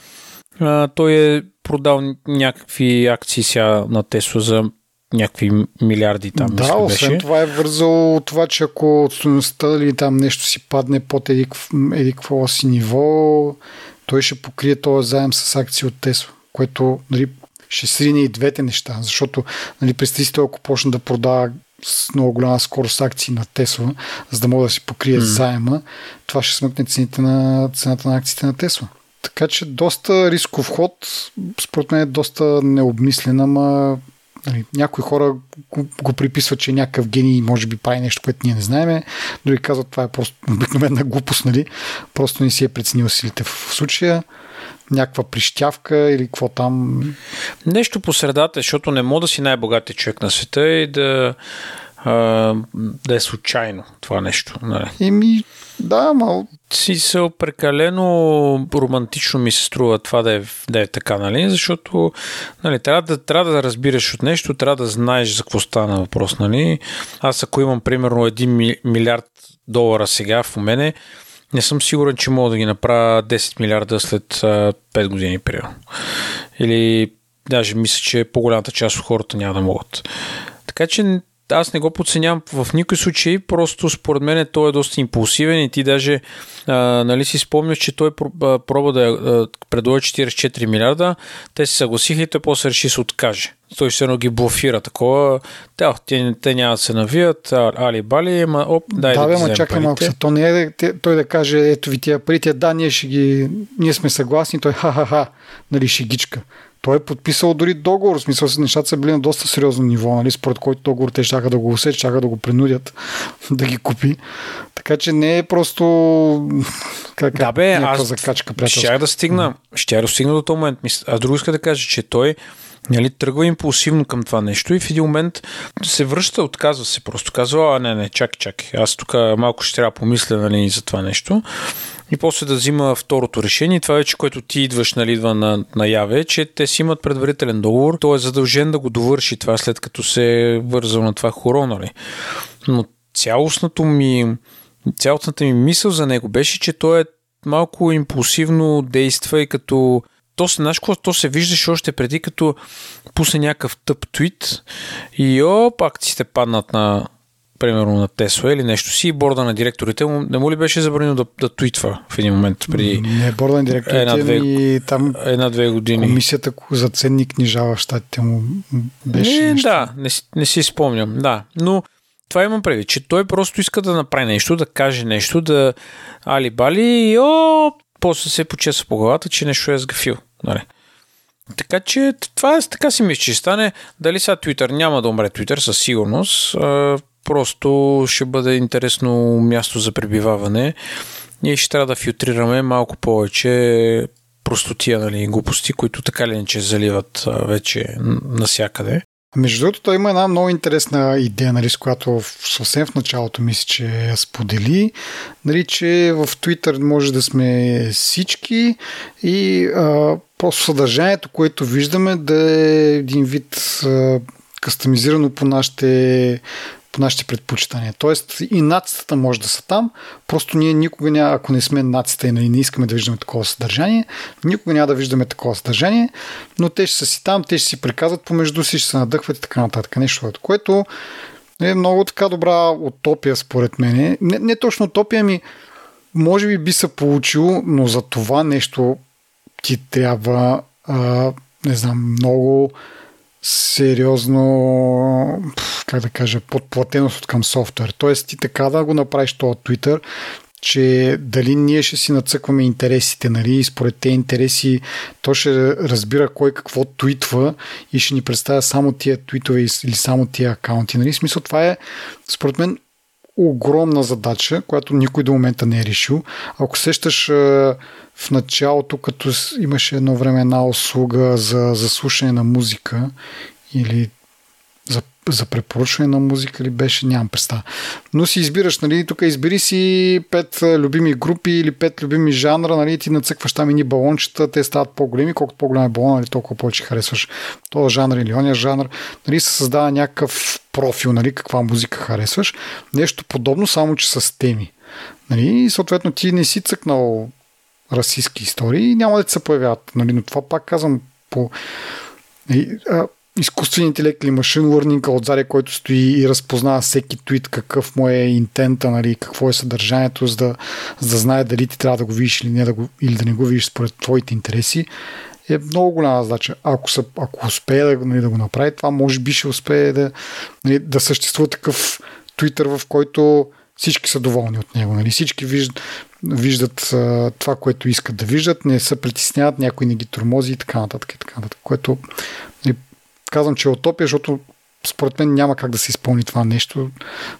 Speaker 2: той е продал някакви акции сега на Тесла за някакви милиарди там.
Speaker 1: Да, мисля, освен беше. това е вързало това, че ако от стоеността или там нещо си падне под еди какво си ниво, той ще покрие този заем с акции от Тесла, което нали, ще срине и двете неща, защото нали, през 300, ако почне да продава с много голяма скорост акции на Тесла, за да мога да си покрие mm. заема, това ще смъкне цените на, цената на акциите на Тесла. Така че доста рисков ход, според мен е доста необмислен, ама нали, някои хора го, приписват, че някакъв гений може би прави нещо, което ние не знаеме. Други казват, това е просто обикновена глупост, нали? Просто не си е преценил силите в случая някаква прищявка или какво там.
Speaker 2: Нещо по средата, защото не мога да си най-богатия човек на света и да, а, да е случайно това нещо. Нали?
Speaker 1: Еми, да, мал.
Speaker 2: Си се прекалено романтично ми се струва това да е, да е така, нали? Защото нали, трябва, да, трябва да разбираш от нещо, трябва да знаеш за какво стана въпрос, нали? Аз ако имам примерно 1 милиард долара сега в мене, не съм сигурен, че мога да ги направя 10 милиарда след 5 години, примерно. Или даже мисля, че по-голямата част от хората няма да могат. Така че аз не го подценявам в никой случай, просто според мен той е доста импулсивен и ти даже а, нали си спомняш, че той проба да а, предложи 44 милиарда, те се съгласиха и той после реши се откаже. Той ще едно ги блофира такова, да, те, те няма да се навият, али бали, ама оп, дай
Speaker 1: да,
Speaker 2: да
Speaker 1: ма чакай малко, то не е той да каже, ето ви тия парите, да, ние ще ги, ние сме съгласни, той ха-ха-ха, нали, шегичка. Той е подписал дори договор, в смисъл, нещата са били на доста сериозно ниво, нали, според който договор те ще да го усет, ще да го принудят [laughs] да ги купи. Така че не е просто
Speaker 2: как, да, бе, аз закачка Ще да стигна, ще да стигна до този момент. Аз друго иска да кажа, че той нали, тръгва импулсивно към това нещо и в един момент се връща, отказва се просто. Казва, а не, не, чакай, чакай, аз тук малко ще трябва да помисля нали, за това нещо и после да взима второто решение. Това вече, което ти идваш, нали, идва на, наяве, че те си имат предварителен договор. Той е задължен да го довърши това, след като се е вързал на това хоро, нали. Но цялостното ми, цялостната ми мисъл за него беше, че той е малко импулсивно действа и като то се, знаеш то се виждаше още преди, като пусне някакъв тъп твит и оп, акциите паднат на примерно на Тесла или нещо си и борда на директорите му, не му ли беше забранено да, да твитва в един момент преди
Speaker 1: Не, борда на директорите една-две, и там
Speaker 2: една-две години.
Speaker 1: Комисията за ценни книжа в щатите му беше
Speaker 2: не, нещо. Да, не, не си спомням, да. Но това имам предвид, че той просто иска да направи нещо, да каже нещо, да али-бали и о, после се почеса по главата, че нещо е сгафил. Нали? Така че това е, така си мисля, че стане. Дали сега Twitter няма да умре Twitter със сигурност. Просто ще бъде интересно място за пребиваване и ще трябва да филтрираме малко повече простотия, нали, глупости, които така ли че заливат вече насякъде.
Speaker 1: Между другото, има една много интересна идея, нали, с която съвсем в началото мисля, че я сподели, нали, че в Twitter може да сме всички и а, просто съдържанието, което виждаме, да е един вид а, кастомизирано по нашите по нашите предпочитания. Тоест и нацията може да са там, просто ние никога няма, ако не сме нацията и не искаме да виждаме такова съдържание, никога няма да виждаме такова съдържание, но те ще са си там, те ще си приказват помежду си, ще се надъхват и така нататък. Нещо, което е много така добра утопия според мен. Не, не точно утопия, ми може би би се получило, но за това нещо ти трябва а, не знам, много сериозно, как да кажа, подплатеност от към софтуер. Тоест ти така да го направиш това Twitter, че дали ние ще си нацъкваме интересите, нали, и според те интереси то ще разбира кой какво твитва и ще ни представя само тия твитове или само тия акаунти. Нали? В смисъл това е, според мен, огромна задача, която никой до момента не е решил. Ако сещаш в началото, като имаше едно време една услуга за, за слушане на музика или за, за препоръчване на музика ли беше, нямам представа. Но си избираш, нали, тук избери си пет любими групи или пет любими жанра, нали, ти нацъкваш там едни балончета, те стават по-големи, колкото по-голям е балон, нали, толкова повече харесваш този жанр или ония жанр. Нали, се създава някакъв профил, нали, каква музика харесваш. Нещо подобно, само че с теми. Нали, съответно ти не си цъкнал расистски истории няма да се появяват. Нали? Но това пак казвам по изкуствен интелект или машин learning отзади, който стои и разпознава всеки твит какъв му е интента, нали, какво е съдържанието, за да, за да знае дали ти трябва да го видиш или, не да го, или да не го видиш според твоите интереси, е много голяма задача. Ако, са, ако успее да, нали, да го направи, това може би ще успее да, нали, да съществува такъв Twitter, в който всички са доволни от него. Нали? Всички виждат, виждат а, това, което искат да виждат, не се притесняват, някой не ги тормози и така нататък. И така нататък което нали, казвам, че е утопия, защото според мен няма как да се изпълни това нещо.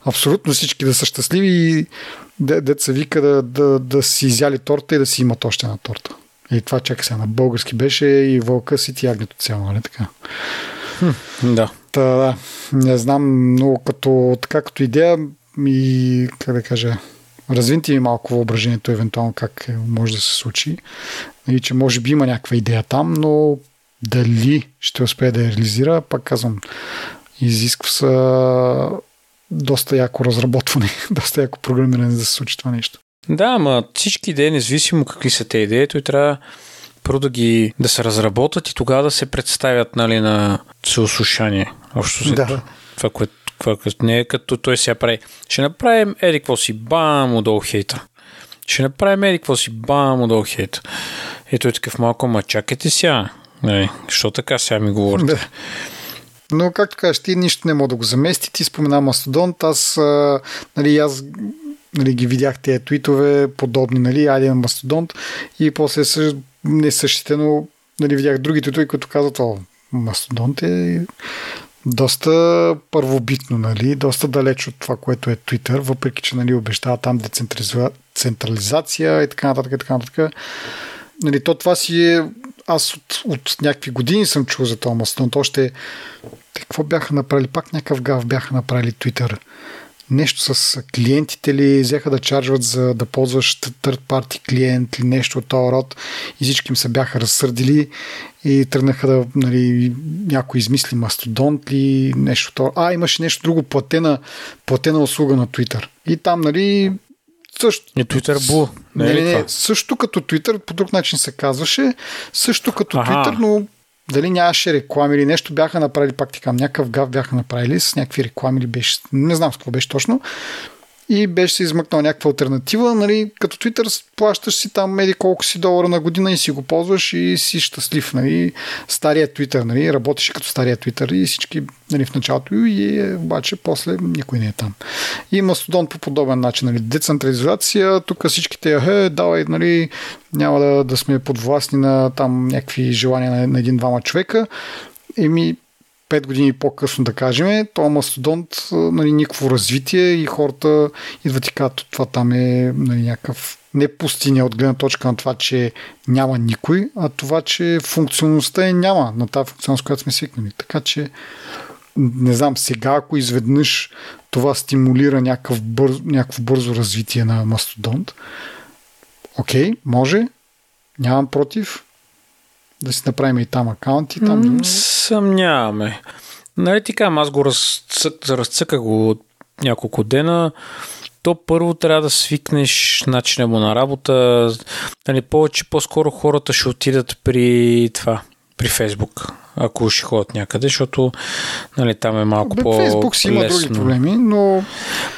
Speaker 1: Абсолютно всички да са щастливи и деца вика да, да, да си изяли торта и да си имат още една торта. И това чакай сега на български беше и вълка си ти ягнето цяло, нали така?
Speaker 2: Хм, да.
Speaker 1: Та, да. Не знам, но като, така като идея и, как да кажа, развинти ми малко въображението, евентуално как може да се случи. И че може би има някаква идея там, но дали ще успее да я реализира, пак казвам, изисква са доста яко разработване, [laughs] доста яко програмиране за да се случи това нещо.
Speaker 2: Да, ама всички идеи, независимо какви са те идеи, той трябва първо да ги да се разработят и тогава да се представят нали, на съослушание. Общо да. това, което не е като той сега прави. Ще направим еди какво си, бам, отдолу хейта. Ще направим еди какво си, бам, отдолу хейта. И той е такъв малко, ма чакайте сега. Не, що така сега ми говорите?
Speaker 1: Но, както кажеш, ти нищо не мога да го замести. Ти спомена Мастодонт. Аз, а, нали, аз нали, ги видях тези твитове, подобни, нали, айде на Мастодонт. И после съ... не същите, но нали, видях другите твитове, които казват, о, Мастодонт е доста първобитно, нали, доста далеч от това, което е Twitter, въпреки че нали, обещава там децентрализация и така нататък. И така нататък. Нали, то това си е аз от, от някакви години съм чул за този Мастодонт. Още какво бяха направили? Пак някакъв гав бяха направили Twitter. Нещо с клиентите ли взеха да чарджват за да ползваш third party клиент или нещо от този род и всички им се бяха разсърдили и тръгнаха да, нали, някой измисли мастодонт или нещо това. А, имаше нещо друго, платена, платена услуга на Twitter. И там, нали, също.
Speaker 2: И Twitter Blue.
Speaker 1: Не, не, не, също като Twitter, по друг начин се казваше, също като. Twitter, но дали нямаше реклами или нещо бяха направили, пак така, някакъв гав бяха направили с някакви реклами или беше, не знам с какво беше точно, и беше се измъкнал някаква альтернатива, нали, като Twitter плащаш си там еди колко си долара на година и си го ползваш и си щастлив, нали, стария Twitter, нали, работиш като стария Twitter и всички, нали, в началото и е, обаче после никой не е там. И Мастодон по подобен начин, нали, децентрализация, тук всичките, е, давай, нали, няма да, да сме подвластни на там някакви желания на, на един-двама човека, Еми, 5 години по-късно, да кажем, то мастодонт, нали, никакво развитие и хората идват и казват, това там е нали, някакъв не пустиня от гледна точка на това, че няма никой, а това, че функционалността е няма на тази функционалност, която сме свикнали. Така че, не знам, сега ако изведнъж това стимулира някакъв бърз, някакво бързо развитие на мастодонт, окей, може, нямам против, да си направим и там акаунт и там.
Speaker 2: Mm, съмняваме. Нали ти казвам, аз го разцък, разцъках го от няколко дена. То първо трябва да свикнеш начина му на работа. Нали, повече, по-скоро хората ще отидат при това, при Фейсбук, ако ще ходят някъде, защото нали, там е малко Бе, по
Speaker 1: Фейсбук си има други проблеми, но...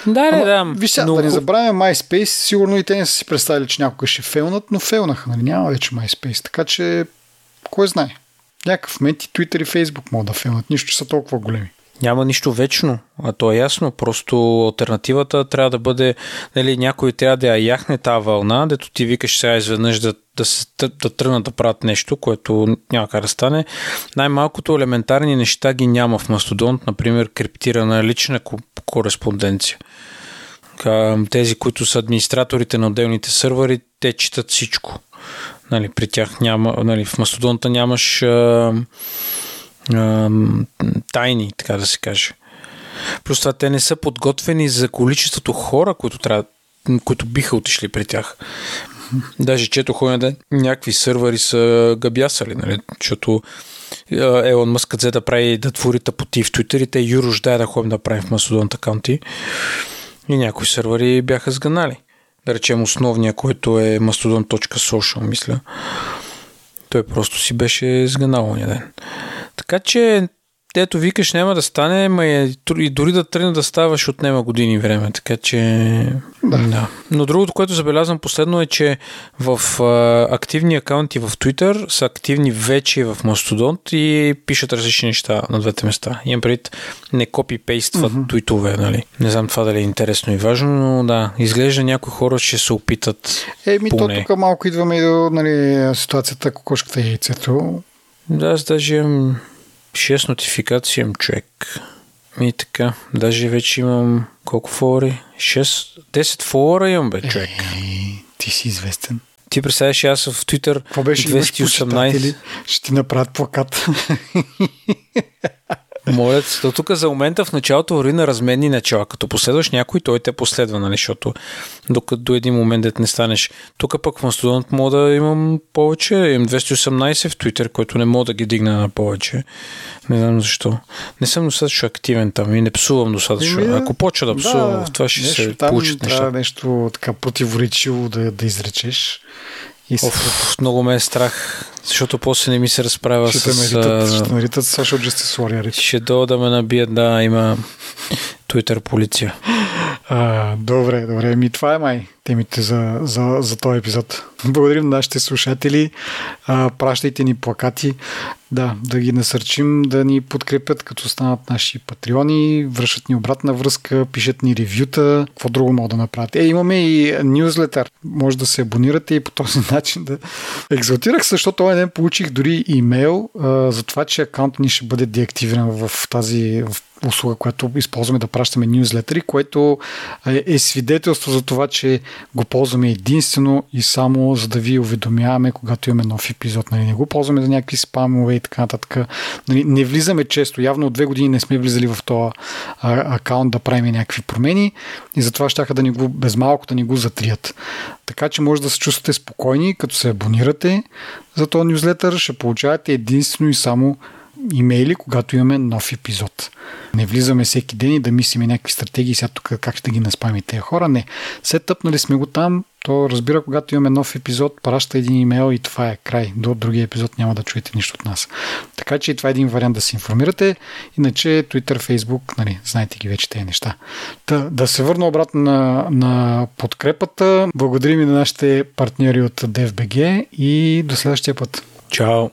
Speaker 2: Да, не, да.
Speaker 1: Виж, но... да не забравяме MySpace, сигурно и те не са си представили, че някога ще фейлнат, но фейлнаха, нали? Няма вече MySpace, така че кой знае. Някакъв момент и Twitter и Facebook могат да филмат, нищо, са толкова големи.
Speaker 2: Няма нищо вечно, а то е ясно. Просто альтернативата трябва да бъде, нали, някой трябва да я яхне тази вълна, дето ти викаш сега изведнъж да, да, се, да тръгнат да правят нещо, което няма как да стане. Най-малкото елементарни неща ги няма в Мастодонт, например криптирана лична кореспонденция. Тези, които са администраторите на отделните сървъри, те читат всичко. Нали, при тях няма, нали, в Мастодонта нямаш а, а, тайни, така да се каже. Просто това те не са подготвени за количеството хора, които, трябва, които биха отишли при тях. Даже четох ходя ден, някакви сървъри са габясали, нали, защото Елон Мъск взе да прави да твори тъпоти в Twitter и те дай да ходим да правим в Мастодонт акаунти. И някои сървъри бяха сганали да речем основния, който е mastodon.social, мисля. Той просто си беше сгнал ония ден. Така че ето викаш няма да стане, ма е, и дори да тръгне да ставаш отнема години време, така че...
Speaker 1: Да.
Speaker 2: да. Но другото, което забелязвам последно е, че в а, активни акаунти в Twitter са активни вече в Mastodon и пишат различни неща на двете места. Имам пред не копи-пействат mm-hmm. твитове, нали? Не знам това дали е интересно и важно, но да, изглежда някои хора ще се опитат
Speaker 1: Еми,
Speaker 2: поне.
Speaker 1: то тук малко идваме и до нали, ситуацията кокошката и яйцето.
Speaker 2: Да, аз даже имам 6 нотификации имам човек. И така, даже вече имам колко фолори? 6, 10 фолора имам, бе, човек.
Speaker 1: Ей, ти си известен.
Speaker 2: Ти представяш, аз в Twitter
Speaker 1: Какво беше? Имаш
Speaker 2: 218.
Speaker 1: почитатели? Ще ти направят плакат. [laughs]
Speaker 2: Моля, то тук за момента в началото върви на разменни начала. Като последваш някой, той те последва, нали? Защото докато до един момент дет не станеш. Тук пък в Mastodon мога да имам повече. Имам 218 в Twitter, който не мога да ги дигна на повече. Не знам защо. Не съм достатъчно активен там и не псувам достатъчно.
Speaker 1: Да.
Speaker 2: Ако почва да псувам, в това ще
Speaker 1: нещо
Speaker 2: се
Speaker 1: там
Speaker 2: получат
Speaker 1: трябва
Speaker 2: неща.
Speaker 1: нещо така противоречиво да, да изречеш. И
Speaker 2: Оф, много ме е страх, защото после не ми се разправя
Speaker 1: ще
Speaker 2: с...
Speaker 1: наритат, ще наритат Social Justice Warrior.
Speaker 2: Ще дойда да ме набият, да, има Twitter полиция.
Speaker 1: А, добре, добре. Ми това е май темите за, за, за този епизод. Благодарим на нашите слушатели. А, пращайте ни плакати. Да, да ги насърчим да ни подкрепят, като станат наши патреони, връщат ни обратна връзка, пишат ни ревюта. Какво друго могат да направят? Е, имаме и нюзлетър. Може да се абонирате и по този [laughs] начин да... Екзалтирах защото този ден получих дори имейл а, за това, че акаунт ни ще бъде деактивиран в тази в услуга, която използваме да пращаме нюзлетери, което е, е свидетелство за това, че го ползваме единствено и само за да ви уведомяваме, когато имаме нов епизод. Нали, не го ползваме за някакви спамове и така нататък. Нали, не влизаме често. Явно от две години не сме влизали в този акаунт да правим някакви промени и затова ще да ни го, без малко да ни го затрият. Така че може да се чувствате спокойни, като се абонирате за този нюзлетър, ще получавате единствено и само имейли, когато имаме нов епизод. Не влизаме всеки ден и да мислиме някакви стратегии, сега тук как ще ги наспаме тези хора. Не. Се тъпнали сме го там, то разбира, когато имаме нов епизод, праща един имейл и това е край. До другия епизод няма да чуете нищо от нас. Така че това е един вариант да се информирате. Иначе Twitter, Facebook, нали, знаете ги вече тези неща. Та, да се върна обратно на, на подкрепата. Благодарим и на нашите партньори от DFBG и до следващия път.
Speaker 2: Чао!